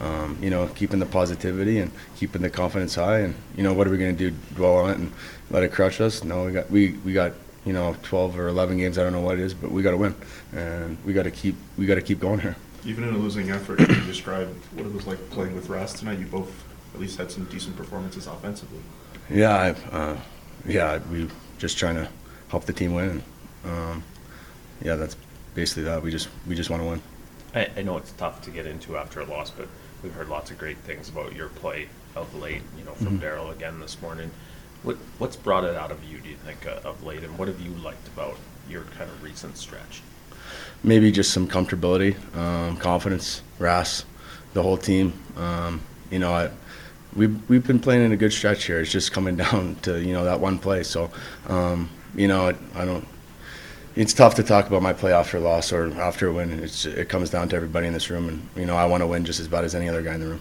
Um, you know, keeping the positivity and keeping the confidence high. And you know, what are we going to do? Dwell on it and let it crush us? No, we got we we got you know 12 or 11 games. I don't know what it is, but we got to win, and we got to keep we got to keep going here even in a losing effort, can you describe what it was like playing with Russ tonight? You both at least had some decent performances offensively. Yeah, I, uh, yeah, we just trying to help the team win. Um, yeah, that's basically that. We just we just want to win. I, I, know it's tough to get into after a loss, but we've heard lots of great things about your play of late. You know, from mm-hmm. Daryl again this morning. What what's brought it out of you? Do you think uh, of late, and what have you liked about your kind of recent stretch? Maybe just some comfortability, um, confidence, Ras, the whole team. Um, you know, I, we've we've been playing in a good stretch here. It's just coming down to you know that one play. So, um, you know, I, I don't. It's tough to talk about my play after a loss or after a win. It's it comes down to everybody in this room, and you know I want to win just as bad as any other guy in the room.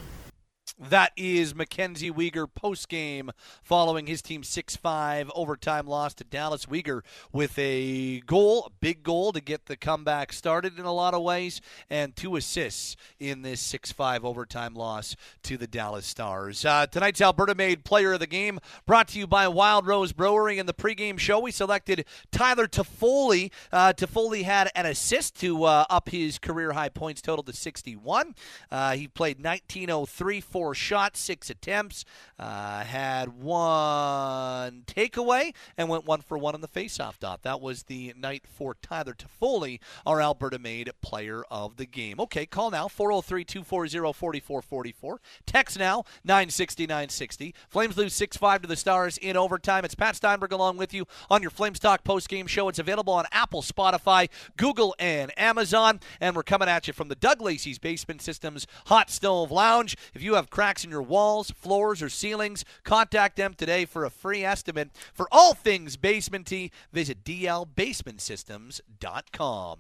That is Mackenzie Weegar post game following his team 6 5 overtime loss to Dallas. Weegar with a goal, a big goal to get the comeback started in a lot of ways, and two assists in this 6 5 overtime loss to the Dallas Stars. Uh, tonight's Alberta Made Player of the Game brought to you by Wild Rose Brewery. In the pregame show, we selected Tyler Toffoli. Uh, Toffoli had an assist to uh, up his career high points total to 61. Uh, he played 1903 for 34 shots, six attempts, uh, had one takeaway, and went one for one on the faceoff dot. That was the night for Tyler Toffoli, our Alberta made player of the game. Okay, call now 403 240 4444. Text now 960 960. Flames lose 6 5 to the Stars in overtime. It's Pat Steinberg along with you on your Flames Talk post game show. It's available on Apple, Spotify, Google, and Amazon. And we're coming at you from the Doug Lacey's Basement Systems Hot Stove Lounge. If you have cracks in your walls, floors, or ceilings, contact them today for a free estimate. For all things basementy, visit dlbasementsystems.com.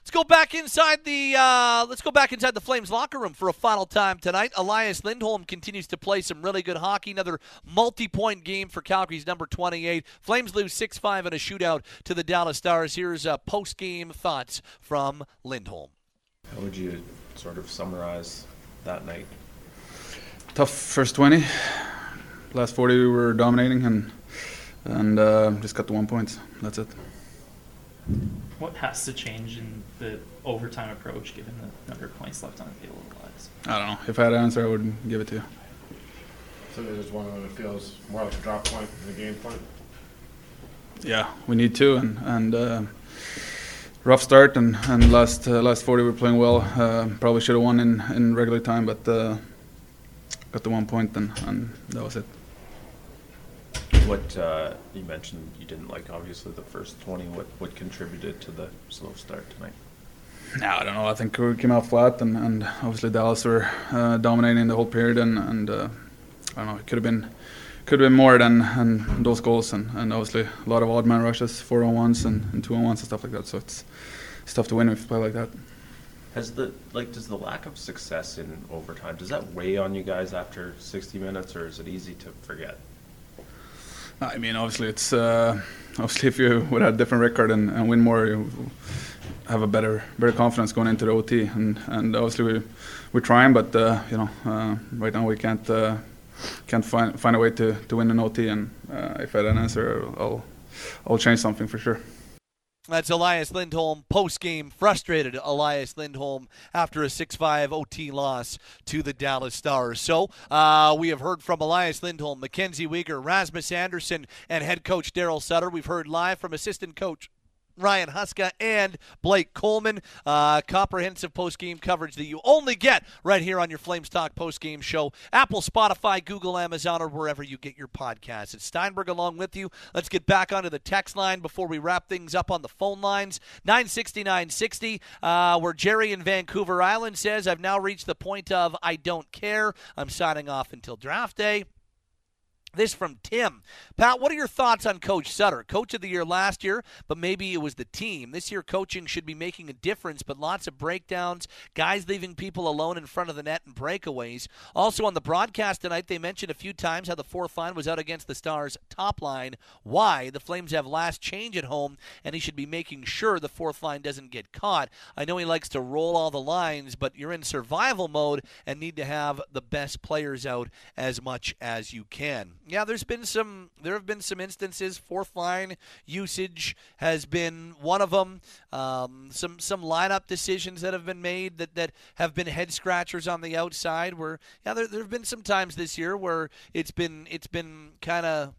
Let's go back inside the uh, let's go back inside the Flames locker room for a final time tonight. Elias Lindholm continues to play some really good hockey. Another multi-point game for Calgary's number 28. Flames lose 6-5 in a shootout to the Dallas Stars. Here's uh, post-game thoughts from Lindholm. How would you sort of summarize that night? Tough first 20. Last 40 we were dominating and and uh, just got the one point. That's it. What has to change in the overtime approach given the number of points left on the table? Otherwise? I don't know. If I had an answer, I would give it to you. So there's one that feels more like a drop point than a game point. Yeah, we need to, and and uh, rough start, and and last uh, last 40 we were playing well. Uh, probably should have won in in regular time, but uh, got the one point, and and that was it. What uh, you mentioned you didn't like, obviously, the first 20. What what contributed to the slow start tonight? No, I don't know. I think we came out flat, and, and obviously Dallas were uh, dominating the whole period, and, and uh, I don't know. It could have been could have been more than, than those goals, and, and obviously a lot of odd man rushes, four on ones and, and two on ones and stuff like that. So it's it's tough to win if you play like that. Has the like does the lack of success in overtime does that weigh on you guys after 60 minutes, or is it easy to forget? I mean, obviously, it's uh, obviously if you would have a different record and, and win more, you have a better better confidence going into the OT. And, and obviously we we're trying, but uh, you know, uh, right now we can't uh, can't find find a way to, to win an OT. And uh, if I an answer, I'll I'll change something for sure. That's Elias Lindholm post game, frustrated Elias Lindholm after a 6 5 OT loss to the Dallas Stars. So uh, we have heard from Elias Lindholm, Mackenzie Weegar, Rasmus Andersson, and head coach Daryl Sutter. We've heard live from assistant coach Ryan Huska and Blake Coleman. Uh, comprehensive post-game coverage that you only get right here on your Flames Talk post-game show. Apple, Spotify, Google, Amazon, or wherever you get your podcasts. It's Steinberg along with you. Let's get back onto the text line before we wrap things up on the phone lines. 960-960, uh, where Jerry in Vancouver Island says, I've now reached the point of I don't care. I'm signing off until draft day. This from Tim. Pat, what are your thoughts on Coach Sutter? Coach of the year last year, but maybe it was the team. This year, coaching should be making a difference, but lots of breakdowns, guys leaving people alone in front of the net, and breakaways. Also, on the broadcast tonight, they mentioned a few times how the fourth line was out against the Stars' top line. Why? The Flames have last change at home, and he should be making sure the fourth line doesn't get caught. I know he likes to roll all the lines, but you're in survival mode and need to have the best players out as much as you can yeah, there's been some. There have been some instances. Fourth line usage has been one of them. Um, some some lineup decisions that have been made that, that have been head scratchers on the outside. Where yeah, there there have been some times this year where it's been it's been kind of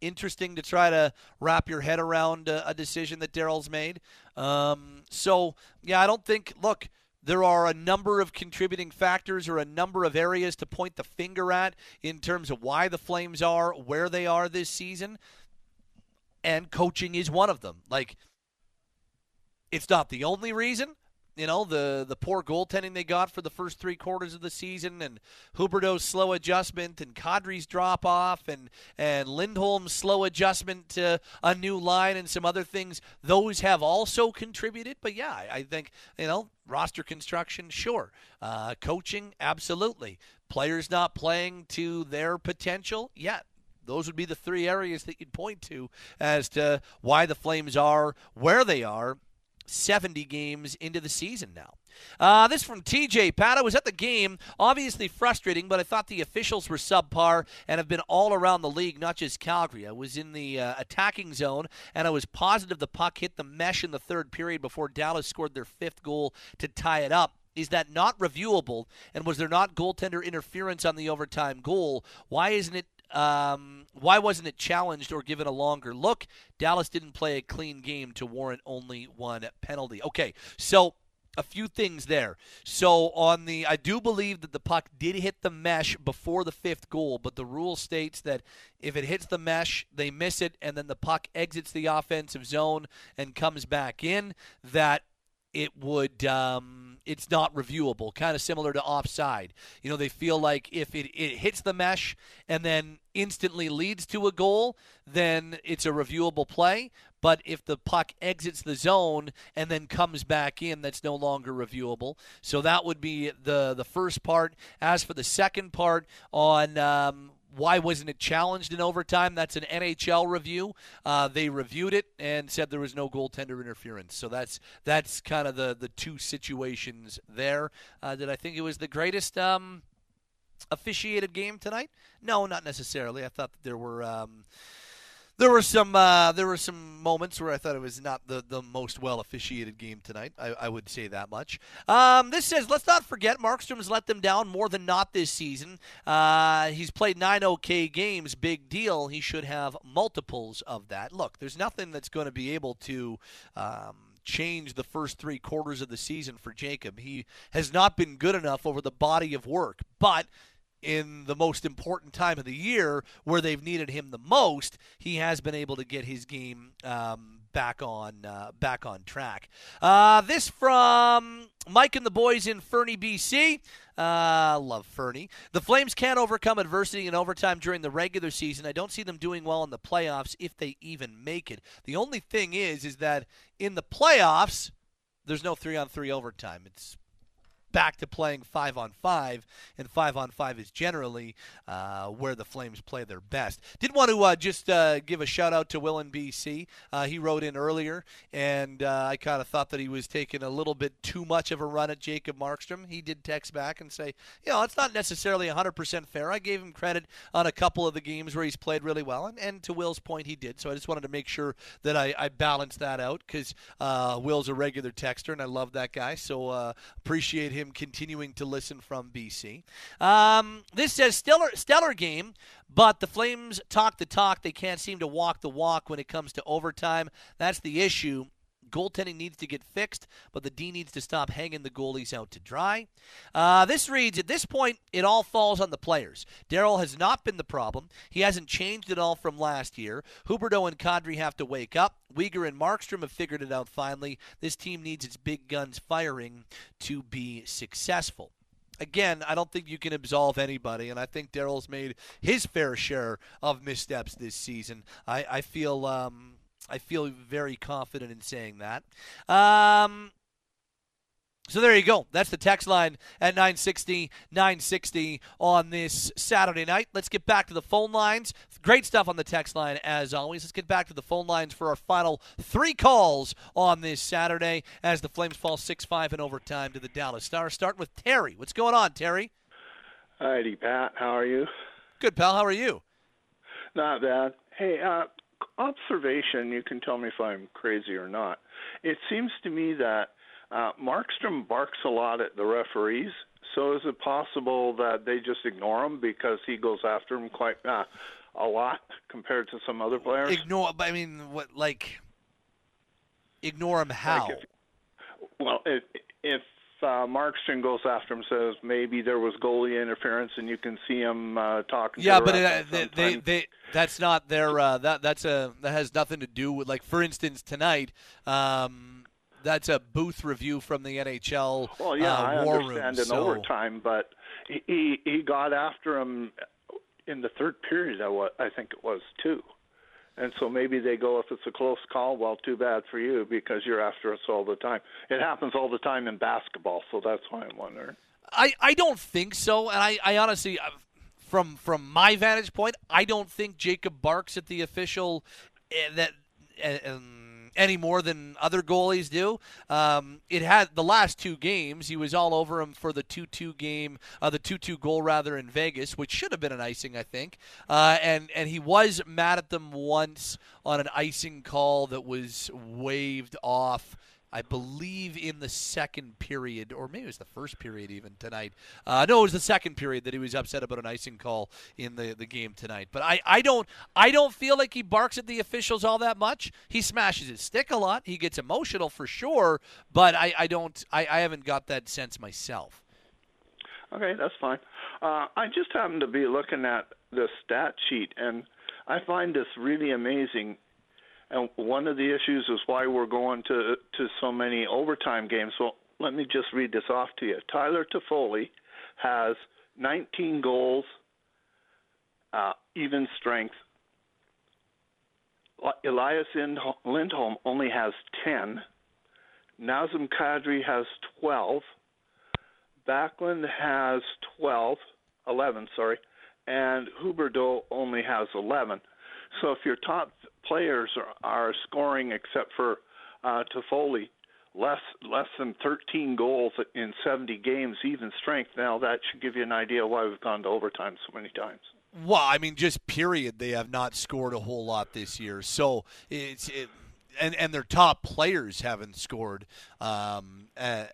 interesting to try to wrap your head around a, a decision that Daryl's made. Um, so yeah, I don't think. Look there are a number of contributing factors or a number of areas to point the finger at in terms of why the Flames are where they are this season. And coaching is one of them. Like, it's not the only reason. You know, the, the poor goaltending they got for the first three quarters of the season, and Huberdeau's slow adjustment, and Kadri's drop off, and, and Lindholm's slow adjustment to a new line, and some other things. Those have also contributed. But yeah, I, I think, you know, roster construction, sure. Uh, coaching, absolutely. Players not playing to their potential, yeah. Those would be the three areas that you'd point to as to why the Flames are where they are 70 games into the season now. Uh, this from TJ Pat. I was at the game, obviously frustrating, but I thought the officials were subpar and have been all around the league, not just Calgary. I was in the uh, attacking zone, and I was positive the puck hit the mesh in the third period before Dallas scored their fifth goal to tie it up is that not reviewable? And was there not goaltender interference on the overtime goal? Why isn't it? Um, why wasn't it challenged or given a longer look? Dallas didn't play a clean game to warrant only one penalty. Okay, so a few things there. So on the, I do believe that the puck did hit the mesh before the fifth goal, but the rule states that if it hits the mesh, they miss it, and then the puck exits the offensive zone and comes back in. That it would um, it's not reviewable kind of similar to offside. You know they feel like if it, it hits the mesh and then instantly leads to a goal then it's a reviewable play. But if the puck exits the zone and then comes back in that's no longer reviewable. So that would be the the first part. As for the second part on um, why wasn't it challenged in overtime? That's an NHL review. Uh, they reviewed it and said there was no goaltender interference. So that's that's kind of the the two situations there. Uh, did I think it was the greatest um, officiated game tonight? No, not necessarily. I thought that there were. Um, there were some uh, there were some moments where I thought it was not the, the most well officiated game tonight. I, I would say that much. Um, this says let's not forget Markstrom's let them down more than not this season. Uh, he's played nine okay games, big deal. He should have multiples of that. Look, there's nothing that's going to be able to. Um, change the first three quarters of the season for Jacob. He has not been good enough over the body of work, but in the most important time of the year where they've needed him the most, he has been able to get his game um, back on uh, back on track. Uh, this from Mike and the boys in Fernie, BC. Uh, love Fernie. The Flames can't overcome adversity in overtime during the regular season. I don't see them doing well in the playoffs if they even make it. The only thing is, is that in the playoffs, there's no three on three overtime. It's back to playing five on five, and five on five is generally uh, where the Flames play their best. Did want to uh, just uh, give a shout out to Will in BC. Uh, he wrote in earlier, and uh, I kind of thought that he was taking a little bit too much of a run at Jacob Markstrom. He did text back and say, you know, it's not necessarily 100% fair. I gave him credit on a couple of the games where he's played really well, and, and to Will's point, he did. So I just wanted to make sure that I, I balanced that out because uh, Will's a regular texter, and I love that guy. So appreciate him him continuing to listen from BC. Um, this says stellar, stellar game, but the Flames talk the talk. They can't seem to walk the walk when it comes to overtime. That's the issue. Goaltending needs to get fixed, but the D needs to stop hanging the goalies out to dry. Uh, this reads At this point, it all falls on the players. Daryl has not been the problem. He hasn't changed at all from last year. Huberdeau and Kadri have to wake up. Weegar and Markstrom have figured it out finally. This team needs its big guns firing to be successful again, I don't think you can absolve anybody, and I think Daryl's made his fair share of missteps this season. I, I feel um, I feel very confident in saying that. Um, so there you go. That's the text line at 960 960 on this Saturday night. Let's get back to the phone lines. Great stuff on the text line as always. Let's get back to the phone lines for our final three calls on this Saturday as the Flames fall 6 5 in overtime to the Dallas Stars. Starting with Terry. What's going on, Terry? Heidi, Pat. How are you? Good, pal. How are you? Not bad. Hey, uh, observation, you can tell me if I'm crazy or not. It seems to me that uh, Markstrom barks a lot at the referees. So is it possible that they just ignore him because he goes after him quite uh, a lot compared to some other players? Ignore, I mean, what like ignore him how? Like if, well, if, if uh, Markstrom goes after him, says maybe there was goalie interference, and you can see him uh, talking. Yeah, to but the uh, they, they, they, that's not their. Uh, that that's a that has nothing to do with like for instance tonight. Um, that's a booth review from the NHL. Well, yeah, uh, I war understand room, in so. overtime, but he he got after him in the third period. I think it was too. And so maybe they go, if it's a close call, well, too bad for you because you're after us all the time. It happens all the time in basketball, so that's why I'm wondering. I, I don't think so, and I, I honestly, uh, from from my vantage point, I don't think Jacob barks at the official uh, that uh, um, any more than other goalies do. Um, it had the last two games, he was all over him for the two-two game, uh, the two-two goal rather in Vegas, which should have been an icing, I think. Uh, and and he was mad at them once on an icing call that was waved off I believe in the second period, or maybe it was the first period even tonight. Uh, no, it was the second period that he was upset about an icing call in the, the game tonight. But I, I don't I don't feel like he barks at the officials all that much. He smashes his stick a lot. He gets emotional for sure, but I, I don't I, I haven't got that sense myself. Okay, that's fine. Uh, I just happen to be looking at the stat sheet, and I find this really amazing. And one of the issues is why we're going to to so many overtime games. So let me just read this off to you. Tyler Toffoli has 19 goals, uh, even strength. Elias Lindholm only has 10. Nazem Kadri has 12. Backlund has 12, 11, sorry, and Huberdeau only has 11. So if your top players are, are scoring, except for uh, Toffoli, less less than 13 goals in 70 games, even strength. Now that should give you an idea why we've gone to overtime so many times. Well, I mean, just period, they have not scored a whole lot this year. So it's it, and and their top players haven't scored. Um, uh,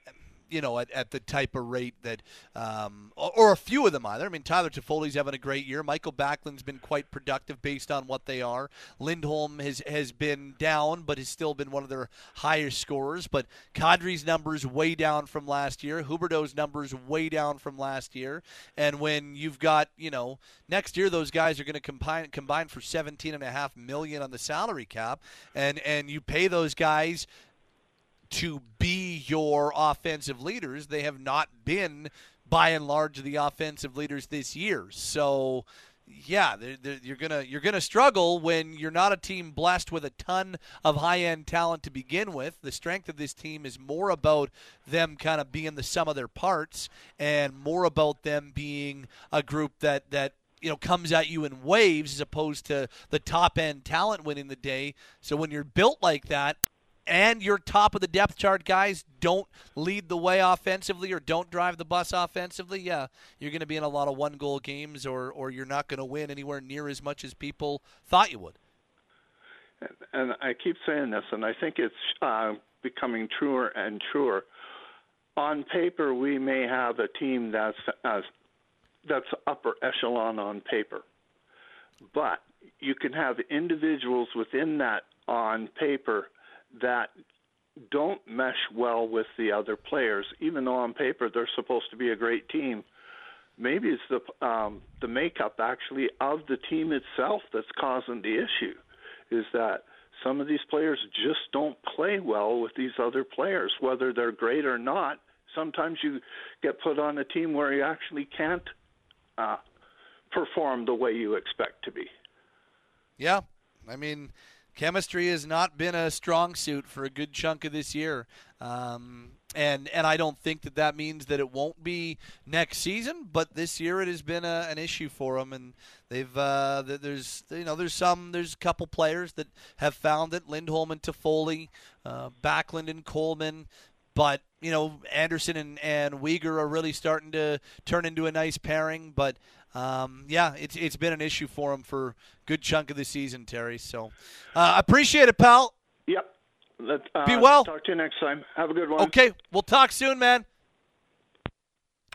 you know, at, at the type of rate that, um, or, or, a few of them either. I mean, Tyler Toffoli's having a great year. Mikael Backlund's been quite productive based on what they are. Lindholm has has been down, but has still been one of their highest scorers. But Kadri's numbers way down from last year. Huberdeau's numbers way down from last year. And when you've got, you know, next year those guys are going to combine combine for seventeen and a half million on the salary cap, and and you pay those guys to be your offensive leaders. They have not been, by and large, the offensive leaders this year. So, yeah, they're, they're, you're gonna you're gonna struggle when you're not a team blessed with a ton of high end talent to begin with. The strength of this team is more about them kind of being the sum of their parts, and more about them being a group that that you know comes at you in waves as opposed to the top end talent winning the day. So when you're built like that, and your top of the depth chart guys don't lead the way offensively or don't drive the bus offensively, yeah, you're going to be in a lot of one goal games or, or you're not going to win anywhere near as much as people thought you would. And I keep saying this, and I think it's uh, becoming truer and truer. On paper, we may have a team that's uh, that's upper echelon on paper, but you can have individuals within that on paper that don't mesh well with the other players, even though on paper they're supposed to be a great team. Maybe it's the um, the makeup actually of the team itself that's causing the issue. Is that some of these players just don't play well with these other players, whether they're great or not. Sometimes you get put on a team where you actually can't uh, perform the way you expect to be. Yeah, I mean, chemistry has not been a strong suit for a good chunk of this year. Um, and and I don't think that that means that it won't be next season. But this year it has been a, an issue for them, and they've uh, there's you know there's some there's a couple players that have found it. Lindholm and Toffoli, uh, Backlund and Coleman. But you know Andersson and and Weegar are really starting to turn into a nice pairing. But um, yeah, it's it's been an issue for him for a good chunk of the season, Terry. So uh, appreciate it, pal. Yep. Let, uh, Be well. Talk to you next time. Have a good one. Okay, we'll talk soon, man.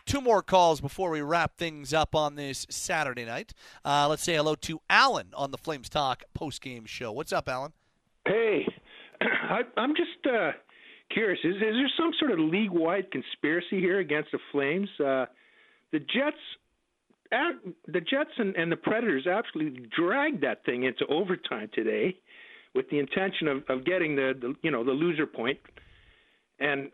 Two more calls before we wrap things up on this Saturday night. Uh, let's say hello to Alan on the Flames Talk post game show. What's up, Alan? Hey, I, I'm just uh, curious. Is, is there some sort of league wide conspiracy here against the Flames? Uh, the Jets the Jets and, and the Predators absolutely dragged that thing into overtime today, with the intention of, of getting the, the you know the loser point, and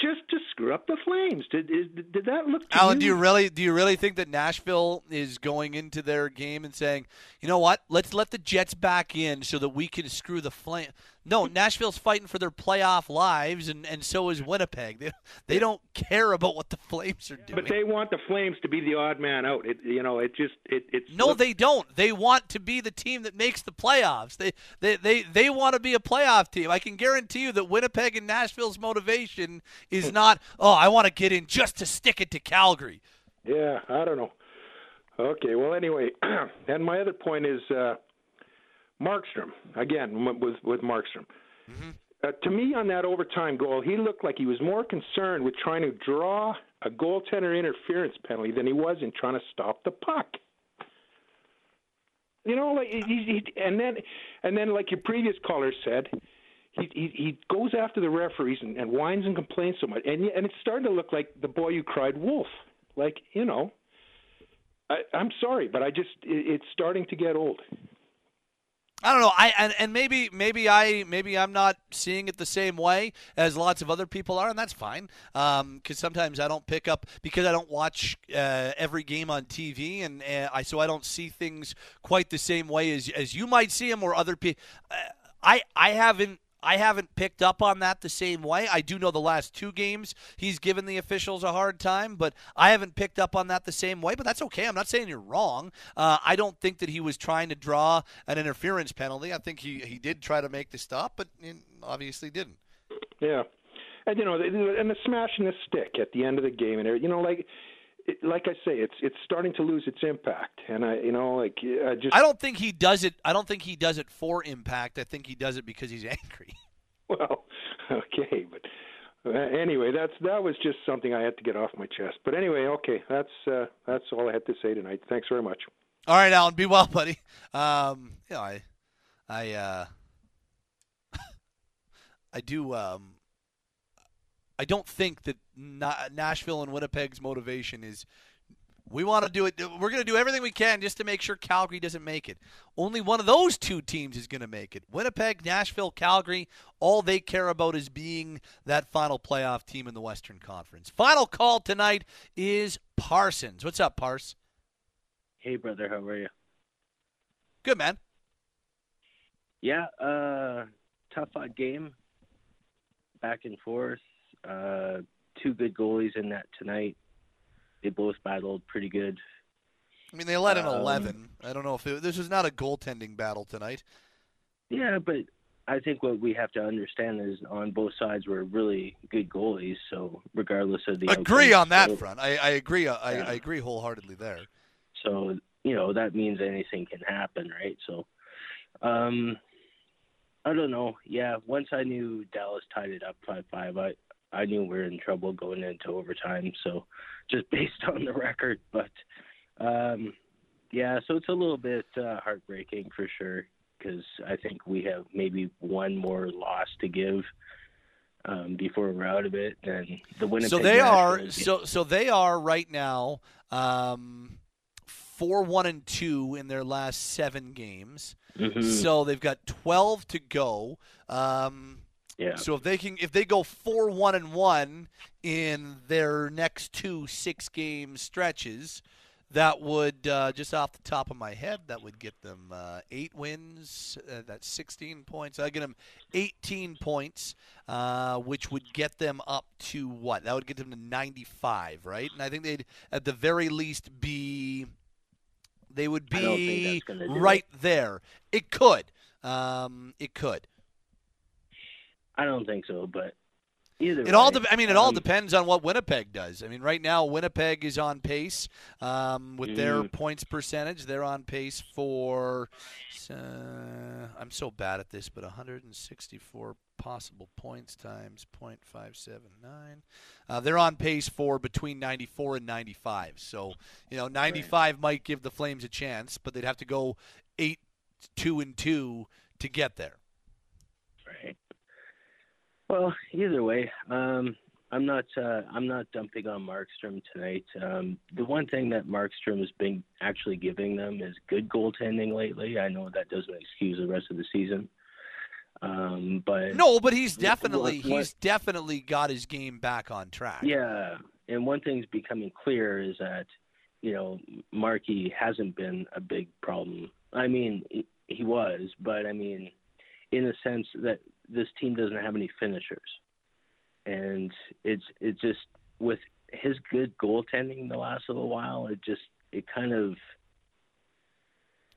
just to screw up the Flames. Did did, did that look? Alan, you? do you really do you really think that Nashville is going into their game and saying, you know what, let's let the Jets back in so that we can screw the Flame? No, Nashville's fighting for their playoff lives, and, and so is Winnipeg. They, they don't care about what the Flames are doing. But they want the Flames to be the odd man out. It you know it just it it's no, they don't. They want to be the team that makes the playoffs. They they they, they want to be a playoff team. I can guarantee you that Winnipeg and Nashville's motivation is not oh I want to get in just to stick it to Calgary. Yeah, I don't know. Okay, well anyway, and my other point is. uh Markstrom again with with Markstrom. Mm-hmm. uh, to me, on that overtime goal, he looked like he was more concerned with trying to draw a goaltender interference penalty than he was in trying to stop the puck. You know, like he, he, and then, and then, like your previous caller said, he he, he goes after the referees and, and whines and complains so much, and and it's starting to look like the boy who cried wolf. Like you know, I, I'm sorry, but I just it, it's starting to get old. I don't know. I and, and maybe maybe I maybe I'm not seeing it the same way as lots of other people are, and that's fine. Because um, sometimes I don't pick up because I don't watch uh, every game on TV, and uh, I so I don't see things quite the same way as as you might see them or other people. Uh, I I haven't I haven't picked up on that the same way. I do know the last two games he's given the officials a hard time, but I haven't picked up on that the same way. But that's okay. I'm not saying you're wrong. Uh, I don't think that he was trying to draw an interference penalty. I think he, he did try to make the stop, but obviously didn't. Yeah. And you know, and the smashing the stick at the end of the game, and you know, like it, like I say, it's it's starting to lose its impact, and I, you know, like I just I don't think he does it. I don't think he does it for impact. I think he does it because he's angry. Well, okay, but uh, anyway, that's that was just something I had to get off my chest. But anyway, okay, that's uh, that's all I had to say tonight. Thanks very much. All right, Alan, be well, buddy. Um, you know, I, I, uh, I do. Um, I don't think that Nashville and Winnipeg's motivation is we want to do it. We're going to do everything we can just to make sure Calgary doesn't make it. Only one of those two teams is going to make it. Winnipeg, Nashville, Calgary, all they care about is being that final playoff team in the Western Conference. Final call tonight is Parsons. What's up, Pars? Hey, brother. How are you? Good, man. Yeah, uh, tough game. Back and forth. Uh, two good goalies in that tonight. They both battled pretty good. I mean, they led in um, 11. I don't know if it, this was not a goaltending battle tonight. Yeah, but I think what we have to understand is on both sides were really good goalies. So regardless of the agree on that so, front, I, I agree. Uh, I, yeah. I agree wholeheartedly there. So you know that means anything can happen, right? So, um, I don't know. Yeah, once I knew Dallas tied it up five five, I I knew we were in trouble going into overtime. So just based on the record, but um, yeah, so it's a little bit uh, heartbreaking for sure because I think we have maybe one more loss to give um, before we're out of it. And the Winnipeg. So they are so so they are right now um, four one and two in their last seven games. Mm-hmm. So they've got twelve to go. Um, yeah. So if they can, if they go four one and one in their next two six game stretches, that would uh, just off the top of my head, that would get them uh, eight wins. Uh, that's sixteen points. I get them eighteen points, uh, which would get them up to what? That would get them to ninety-five, right? And I think they'd at the very least be. They would be right it. there. It could. Um, it could. I don't think so, but either. It way, all. De- I mean, it um, all depends on what Winnipeg does. I mean, right now Winnipeg is on pace um, with mm. their points percentage. They're on pace for. Uh, I'm so bad at this, but 164 possible points times 0.579. Uh, they're on pace for between 94 and 95. So you know, 95 right. might give the Flames a chance, but they'd have to go eight, two, and two to get there. Well, either way, um, I'm not uh, I'm not dumping on Markstrom tonight. Um, the one thing that Markstrom has been actually giving them is good goaltending lately. I know that doesn't excuse the rest of the season, um, but no, but he's definitely what, what, he's definitely got his game back on track. Yeah, and one thing's becoming clear is that you know Markey hasn't been a big problem. I mean, he was, but I mean, in a sense that this team doesn't have any finishers, and it's it just with his good goaltending the last little while, it just it kind of.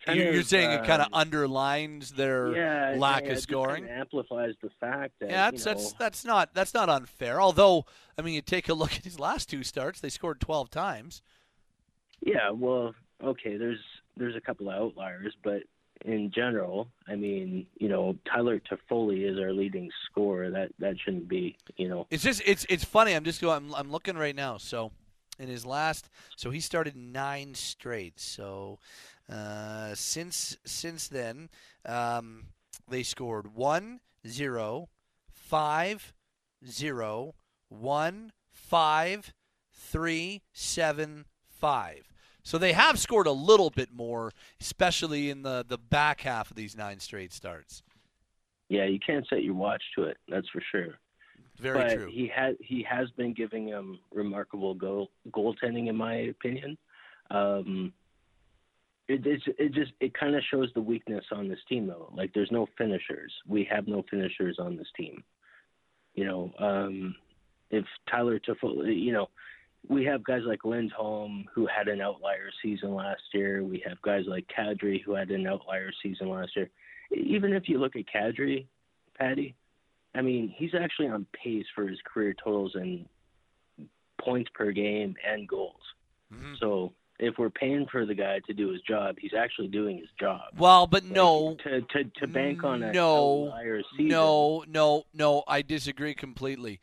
Kind you're, of, saying uh, it kind of underlines their yeah, lack yeah, of scoring. Kind of amplifies the fact that yeah, that's you know, that's that's not that's not unfair. Although, I mean, you take a look at his last two starts; they scored twelve times. Yeah, well, okay. There's there's a couple of outliers, but in general. I mean, you know, Tyler Toffoli is our leading scorer. That that shouldn't be, you know. It's just it's it's funny. I'm just going. I'm, I'm looking right now. So in his last, so he started nine straight. So uh, since since then, um, they scored one zero, five zero, one five, three seven five. So they have scored a little bit more, especially in the the back half of these nine straight starts. Yeah, you can't set your watch to it. That's for sure. Very but true. He has he has been giving him remarkable goal goaltending, in my opinion. Um, it it's, it just it kind of shows the weakness on this team though. Like there's no finishers. We have no finishers on this team. You know, um, if Tyler Toffoli, you know, we have guys like Lindholm who had an outlier season last year. We have guys like Kadri who had an outlier season last year. Even if you look at Kadri, Patty, I mean, he's actually on pace for his career totals in points per game and goals. Mm-hmm. So if we're paying for the guy to do his job, he's actually doing his job. Well, but no, to to, to bank on a no, outlier season. no, no, no. I disagree completely.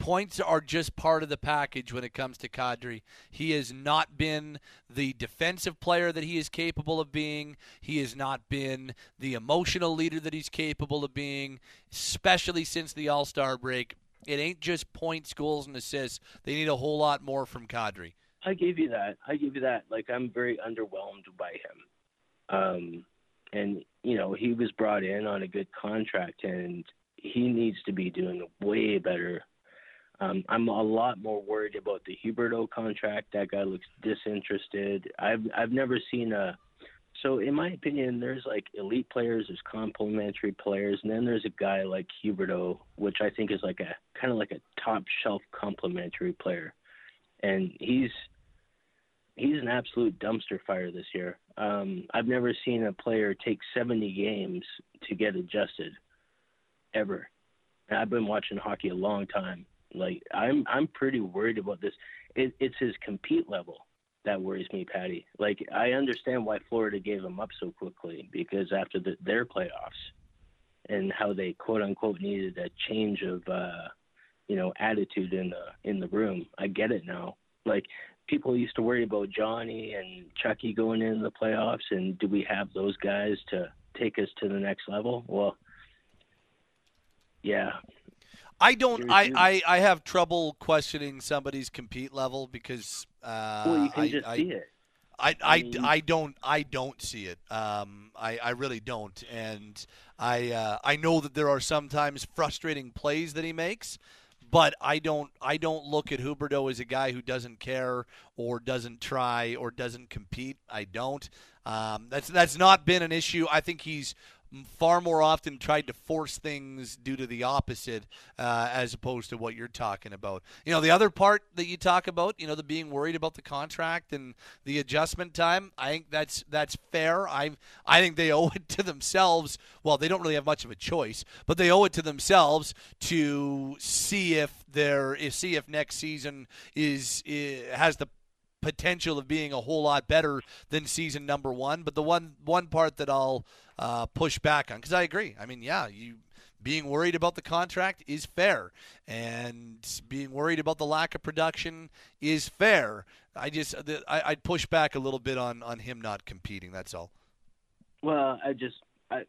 Points are just part of the package when it comes to Kadri. He has not been the defensive player that he is capable of being. He has not been the emotional leader that he's capable of being, especially since the All Star break. It ain't just points, goals, and assists. They need a whole lot more from Kadri. I gave you that. I gave you that. Like I'm very underwhelmed by him. Um, and you know he was brought in on a good contract, and he needs to be doing way better. Um, I'm a lot more worried about the Huberdeau contract. That guy looks disinterested. I've I've never seen a. So in my opinion, there's like elite players, there's complementary players, and then there's a guy like Huberdeau, which I think is like a kind of like a top shelf complementary player, and he's he's an absolute dumpster fire this year. Um, I've never seen a player take 70 games to get adjusted, ever. I've been watching hockey a long time. Like I'm, I'm pretty worried about this. It, it's his compete level that worries me, Patty. Like I understand why Florida gave him up so quickly because after the, their playoffs and how they quote unquote needed a change of, uh, you know, attitude in the in the room. I get it now. Like people used to worry about Johnny and Chucky going into the playoffs, and do we have those guys to take us to the next level? Well, yeah. I don't. I, I, I have trouble questioning somebody's compete level because. Uh, Well, you can I, just I, see it. I, I I, mean- I don't I don't see it. Um, I, I really don't, and I uh, I know that there are sometimes frustrating plays that he makes, but I don't I don't look at Huberdeau as a guy who doesn't care or doesn't try or doesn't compete. I don't. Um, that's that's not been an issue. I think he's far more often tried to force things due to the opposite uh, as opposed to what you're talking about. You know, the other part that you talk about, you know, the being worried about the contract and the adjustment time. I think that's that's fair. I I think they owe it to themselves. Well, they don't really have much of a choice, but they owe it to themselves to see if their if see if next season is, is has the potential of being a whole lot better than season number one. But the one one part that I'll uh, push back on because I agree. I mean, yeah, you being worried about the contract is fair, and being worried about the lack of production is fair. I just the, I, I'd push back a little bit on on him not competing. That's all. Well, I just I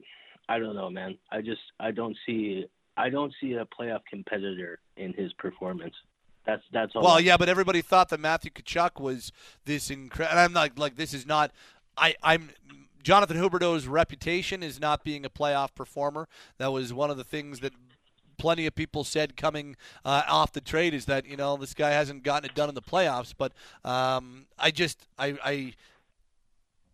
I don't know, man. I just I don't see I don't see a playoff competitor in his performance. That's that's all. Well, yeah, but everybody thought that Matthew Tkachuk was this incredible. And I'm not like this is not. I I'm Jonathan Huberdeau's reputation is not being a playoff performer. That was one of the things that plenty of people said coming uh, off the trade is that you know this guy hasn't gotten it done in the playoffs. But um, I just I, I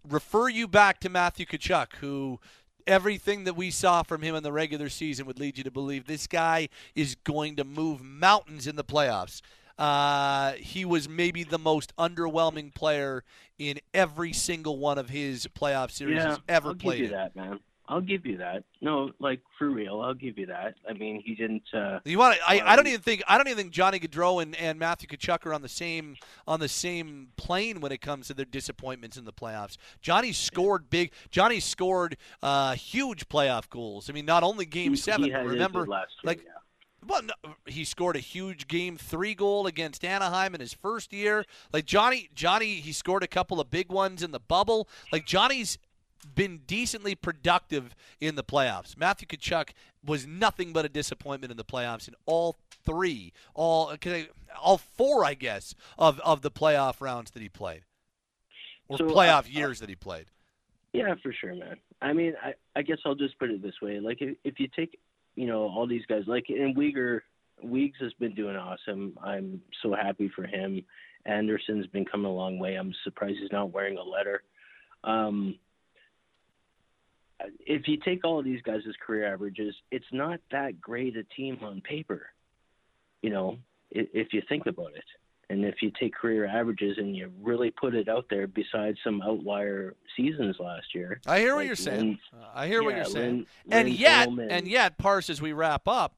refer you back to Matthew Tkachuk, who everything that we saw from him in the regular season would lead you to believe this guy is going to move mountains in the playoffs. Uh, he was maybe the most underwhelming player in every single one of his playoff series yeah, ever I'll played give you that, man. I'll give you that. No, like for real, I'll give you that. I mean, he didn't. Uh, You want to? I, I don't even think I don't even think Johnny Gaudreau and, and Matthew Tkachuk are on the same on the same plane when it comes to their disappointments in the playoffs. Johnny scored big. Johnny scored uh, huge playoff goals. I mean, not only Game He- Seven, he but had his remember, last year, like. Well, no, he scored a huge game three goal against Anaheim in his first year. Like Johnny, Johnny, he scored a couple of big ones in the bubble. Like Johnny's been decently productive in the playoffs. Matthew Tkachuk was nothing but a disappointment in the playoffs in all three, all all four, I guess, of of the playoff rounds that he played, or So, playoff uh, years that he played. Yeah, for sure, man. I mean, I, I guess I'll just put it this way: like, if, if you take, you know, all these guys, like, and Weegar, Weeks has been doing awesome. I'm so happy for him. Andersson's been coming a long way. I'm surprised he's not wearing a letter. Um, if you take all of these guys' career averages, it's not that great a team on paper. You know, if you think about it. And if you take career averages and you really put it out there, besides some outlier seasons last year, I hear what like you're saying. Uh, I hear what you're saying. Lin- and yet, and- and yet, Parse, as we wrap up,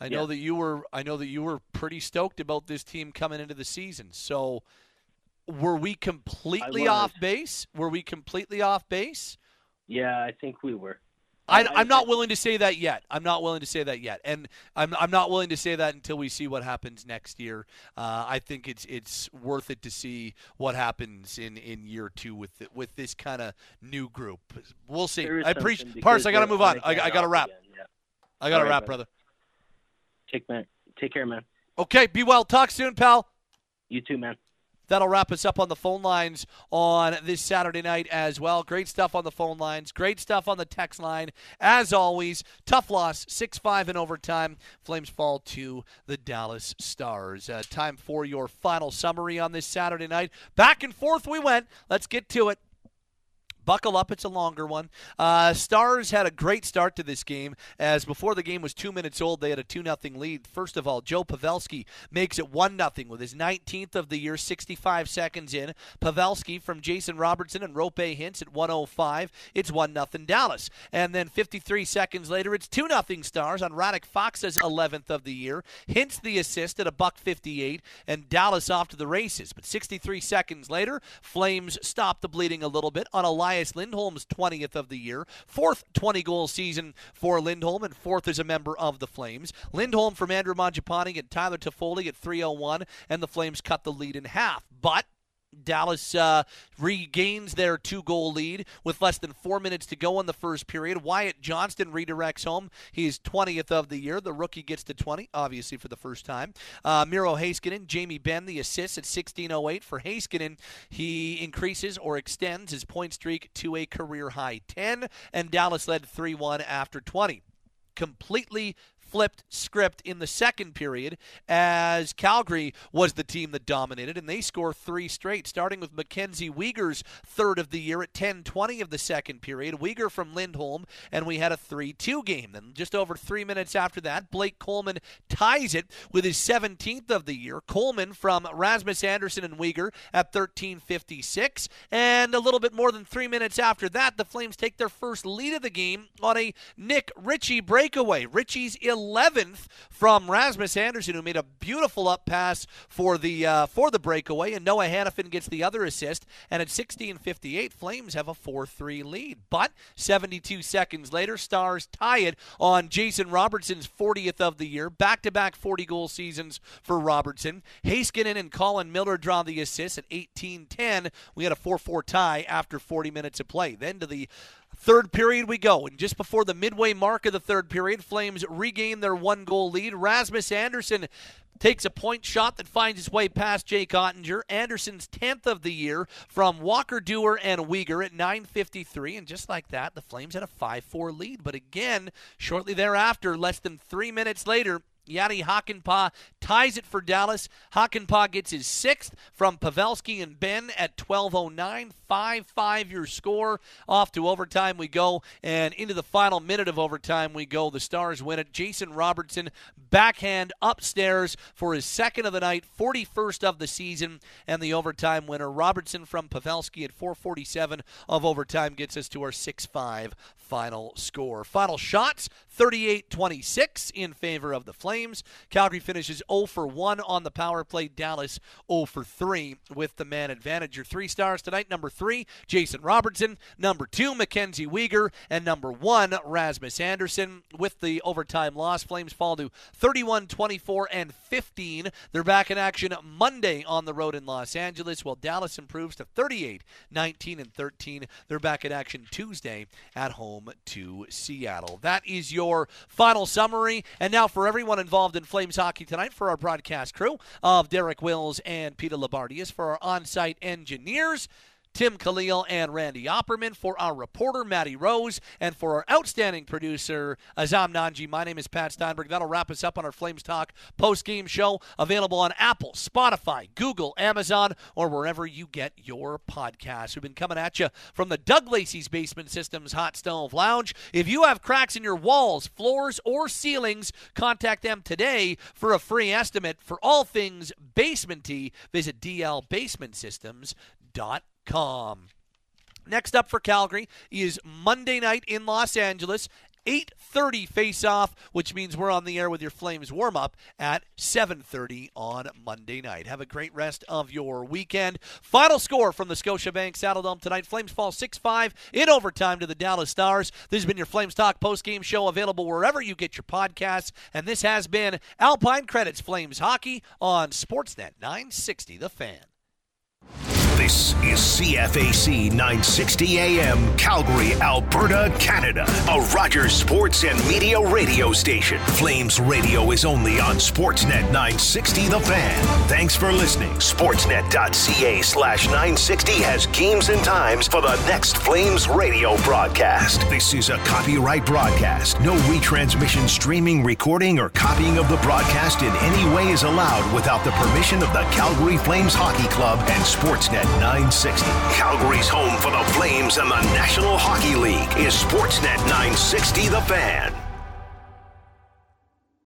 I know Yeah. that you were. I know that you were pretty stoked about this team coming into the season. So, were we completely off base? Were we completely off base? Yeah, I think we were. I, I'm not willing to say that yet. I'm not willing to say that yet, and I'm I'm not willing to say that until we see what happens next year. Uh, I think it's it's worth it to see what happens in, in year two with the, with this kind of new group. We'll see. I appreciate. Parse, I got to move on. I, I got to wrap. again, yeah. I got to right, wrap, brother. brother. Take man, take care, man. Okay, be well. Talk soon, pal. You too, man. That'll wrap us up on the phone lines on this Saturday night as well. Great stuff on the phone lines. Great stuff on the text line. As always, tough loss, 6 5 in overtime. Flames fall to the Dallas Stars. Uh, time for your final summary on this Saturday night. Back and forth we went. Let's get to it. Buckle up, it's a longer one. Uh, Stars had a great start to this game, as before the game was two minutes old, they had a 2 0 lead. First of all, Joe Pavelski makes it 1 0 with his 19th of the year, 65 seconds in. Pavelski from Jason Robertson and Roope Hintz at 105. It's 1 0 Dallas. And then 53 seconds later, it's 2 0 Stars on Radek Faksa's 11th of the year. Hintz the assist at a buck 58, and Dallas off to the races. But 63 seconds later, Flames stop the bleeding a little bit on Lindholm's 20th of the year. Fourth 20 goal season for Lindholm, and fourth as a member of the Flames. Lindholm from Andrew Mangiapane and Tyler Toffoli at 301, and the Flames cut the lead in half. But Dallas uh, regains their two goal lead with less than four minutes to go in the first period. Wyatt Johnston redirects home. He's 20th of the year. The rookie gets to 20, obviously, for the first time. Uh, Miro Heiskanen, Jamie Benn, the assist at 16.08 for Heiskanen. He increases or extends his point streak to a career high 10, and Dallas led 3 1 after 20. Completely flipped script in the second period as Calgary was the team that dominated and they score three straight starting with Mackenzie Weegar's third of the year at 10-20 of the second period. Weegar from Lindholm and we had a 3-2 game. Then just over 3 minutes after that Blake Coleman ties it with his 17th of the year. Coleman from Rasmus Andersson and Weegar at 13-56 and a little bit more than 3 minutes after that the Flames take their first lead of the game on a Nick Ritchie breakaway. Ritchie's 11th from Rasmus Andersson, who made a beautiful up pass for the uh, for the breakaway, and Noah Hanifin gets the other assist. And at 16:58, Flames have a 4-3 lead. But 72 seconds later, Stars tie it on Jason Robertson's 40th of the year, back-to-back 40-goal seasons for Robertson. Heiskanen and Colin Miller draw the assist at 18-10. We had a 4-4 tie after 40 minutes of play. Then to the Third period we go, and just before the midway mark of the third period, Flames regain their one goal lead. Rasmus Andersson takes a point shot that finds its way past Jake Oettinger. Andersson's 10th of the year from Walker Duehr and Weegar at 9.53. And just like that, the Flames had a 5 4 lead. But again, shortly thereafter, less than three minutes later, Jani Hakanpaa ties it for Dallas. Hakanpaa gets his sixth from Pavelski and Benn at 12.09. 5 5 your score. Off to overtime we go, and into the final minute of overtime we go. The Stars win it. Jason Robertson, backhand upstairs for his second of the night, 41st of the season, and the overtime winner. Robertson from Pavelski at 447 of overtime gets us to our 6 5 final score. Final shots 38 26 in favor of the Flames. Calgary finishes 0 for 1 on the power play. Dallas 0 for 3 with the man advantage. Your three stars tonight number three, Jason Robertson. Number two, Mackenzie Weegar. And number one, Rasmus Andersson. With the overtime loss, Flames fall to 31 24 and 15. They're back in action Monday on the road in Los Angeles, while Dallas improves to 38 19 and 13. They're back in action Tuesday at home to Seattle. That is your final summary. And now for everyone involved in Flames hockey tonight, for our broadcast crew of Derek Wills and Peter Loubardias, for our on site engineers. Tim Khalil and Randy Opperman, for our reporter, Maddie Rose, and for our outstanding producer, Azam Nanji. My name is Pat Steinberg. That'll wrap us up on our Flames Talk post game show, available on Apple, Spotify, Google, Amazon, or wherever you get your podcasts. We've been coming at you from the Doug Lacey's Basement Systems Hot Stove Lounge. If you have cracks in your walls, floors, or ceilings, contact them today for a free estimate for all things basementy. Visit dlbasementsystems.com com. Next up for Calgary is Monday night in Los Angeles. 8:30 face-off, which means we're on the air with your Flames warm-up at 7:30 on Monday night. Have a great rest of your weekend. Final score from the Scotiabank Saddledome tonight: Flames fall 6-5 in overtime to the Dallas Stars. This has been your Flames Talk post-game show, available wherever you get your podcasts. And this has been Alpine Credits Flames Hockey on Sportsnet 960 The Fan. This is CFAC 960 AM, Calgary, Alberta, Canada. A Rogers Sports and Media radio station. Flames Radio is only on Sportsnet 960 The Fan. Thanks for listening. Sportsnet.ca slash 960 has games and times for the next Flames radio broadcast. This is a copyright broadcast. No retransmission, streaming, recording, or copying of the broadcast in any way is allowed without the permission of the Calgary Flames Hockey Club and Sportsnet 960. Calgary's home for the Flames and the National Hockey League is Sportsnet 960 The Fan.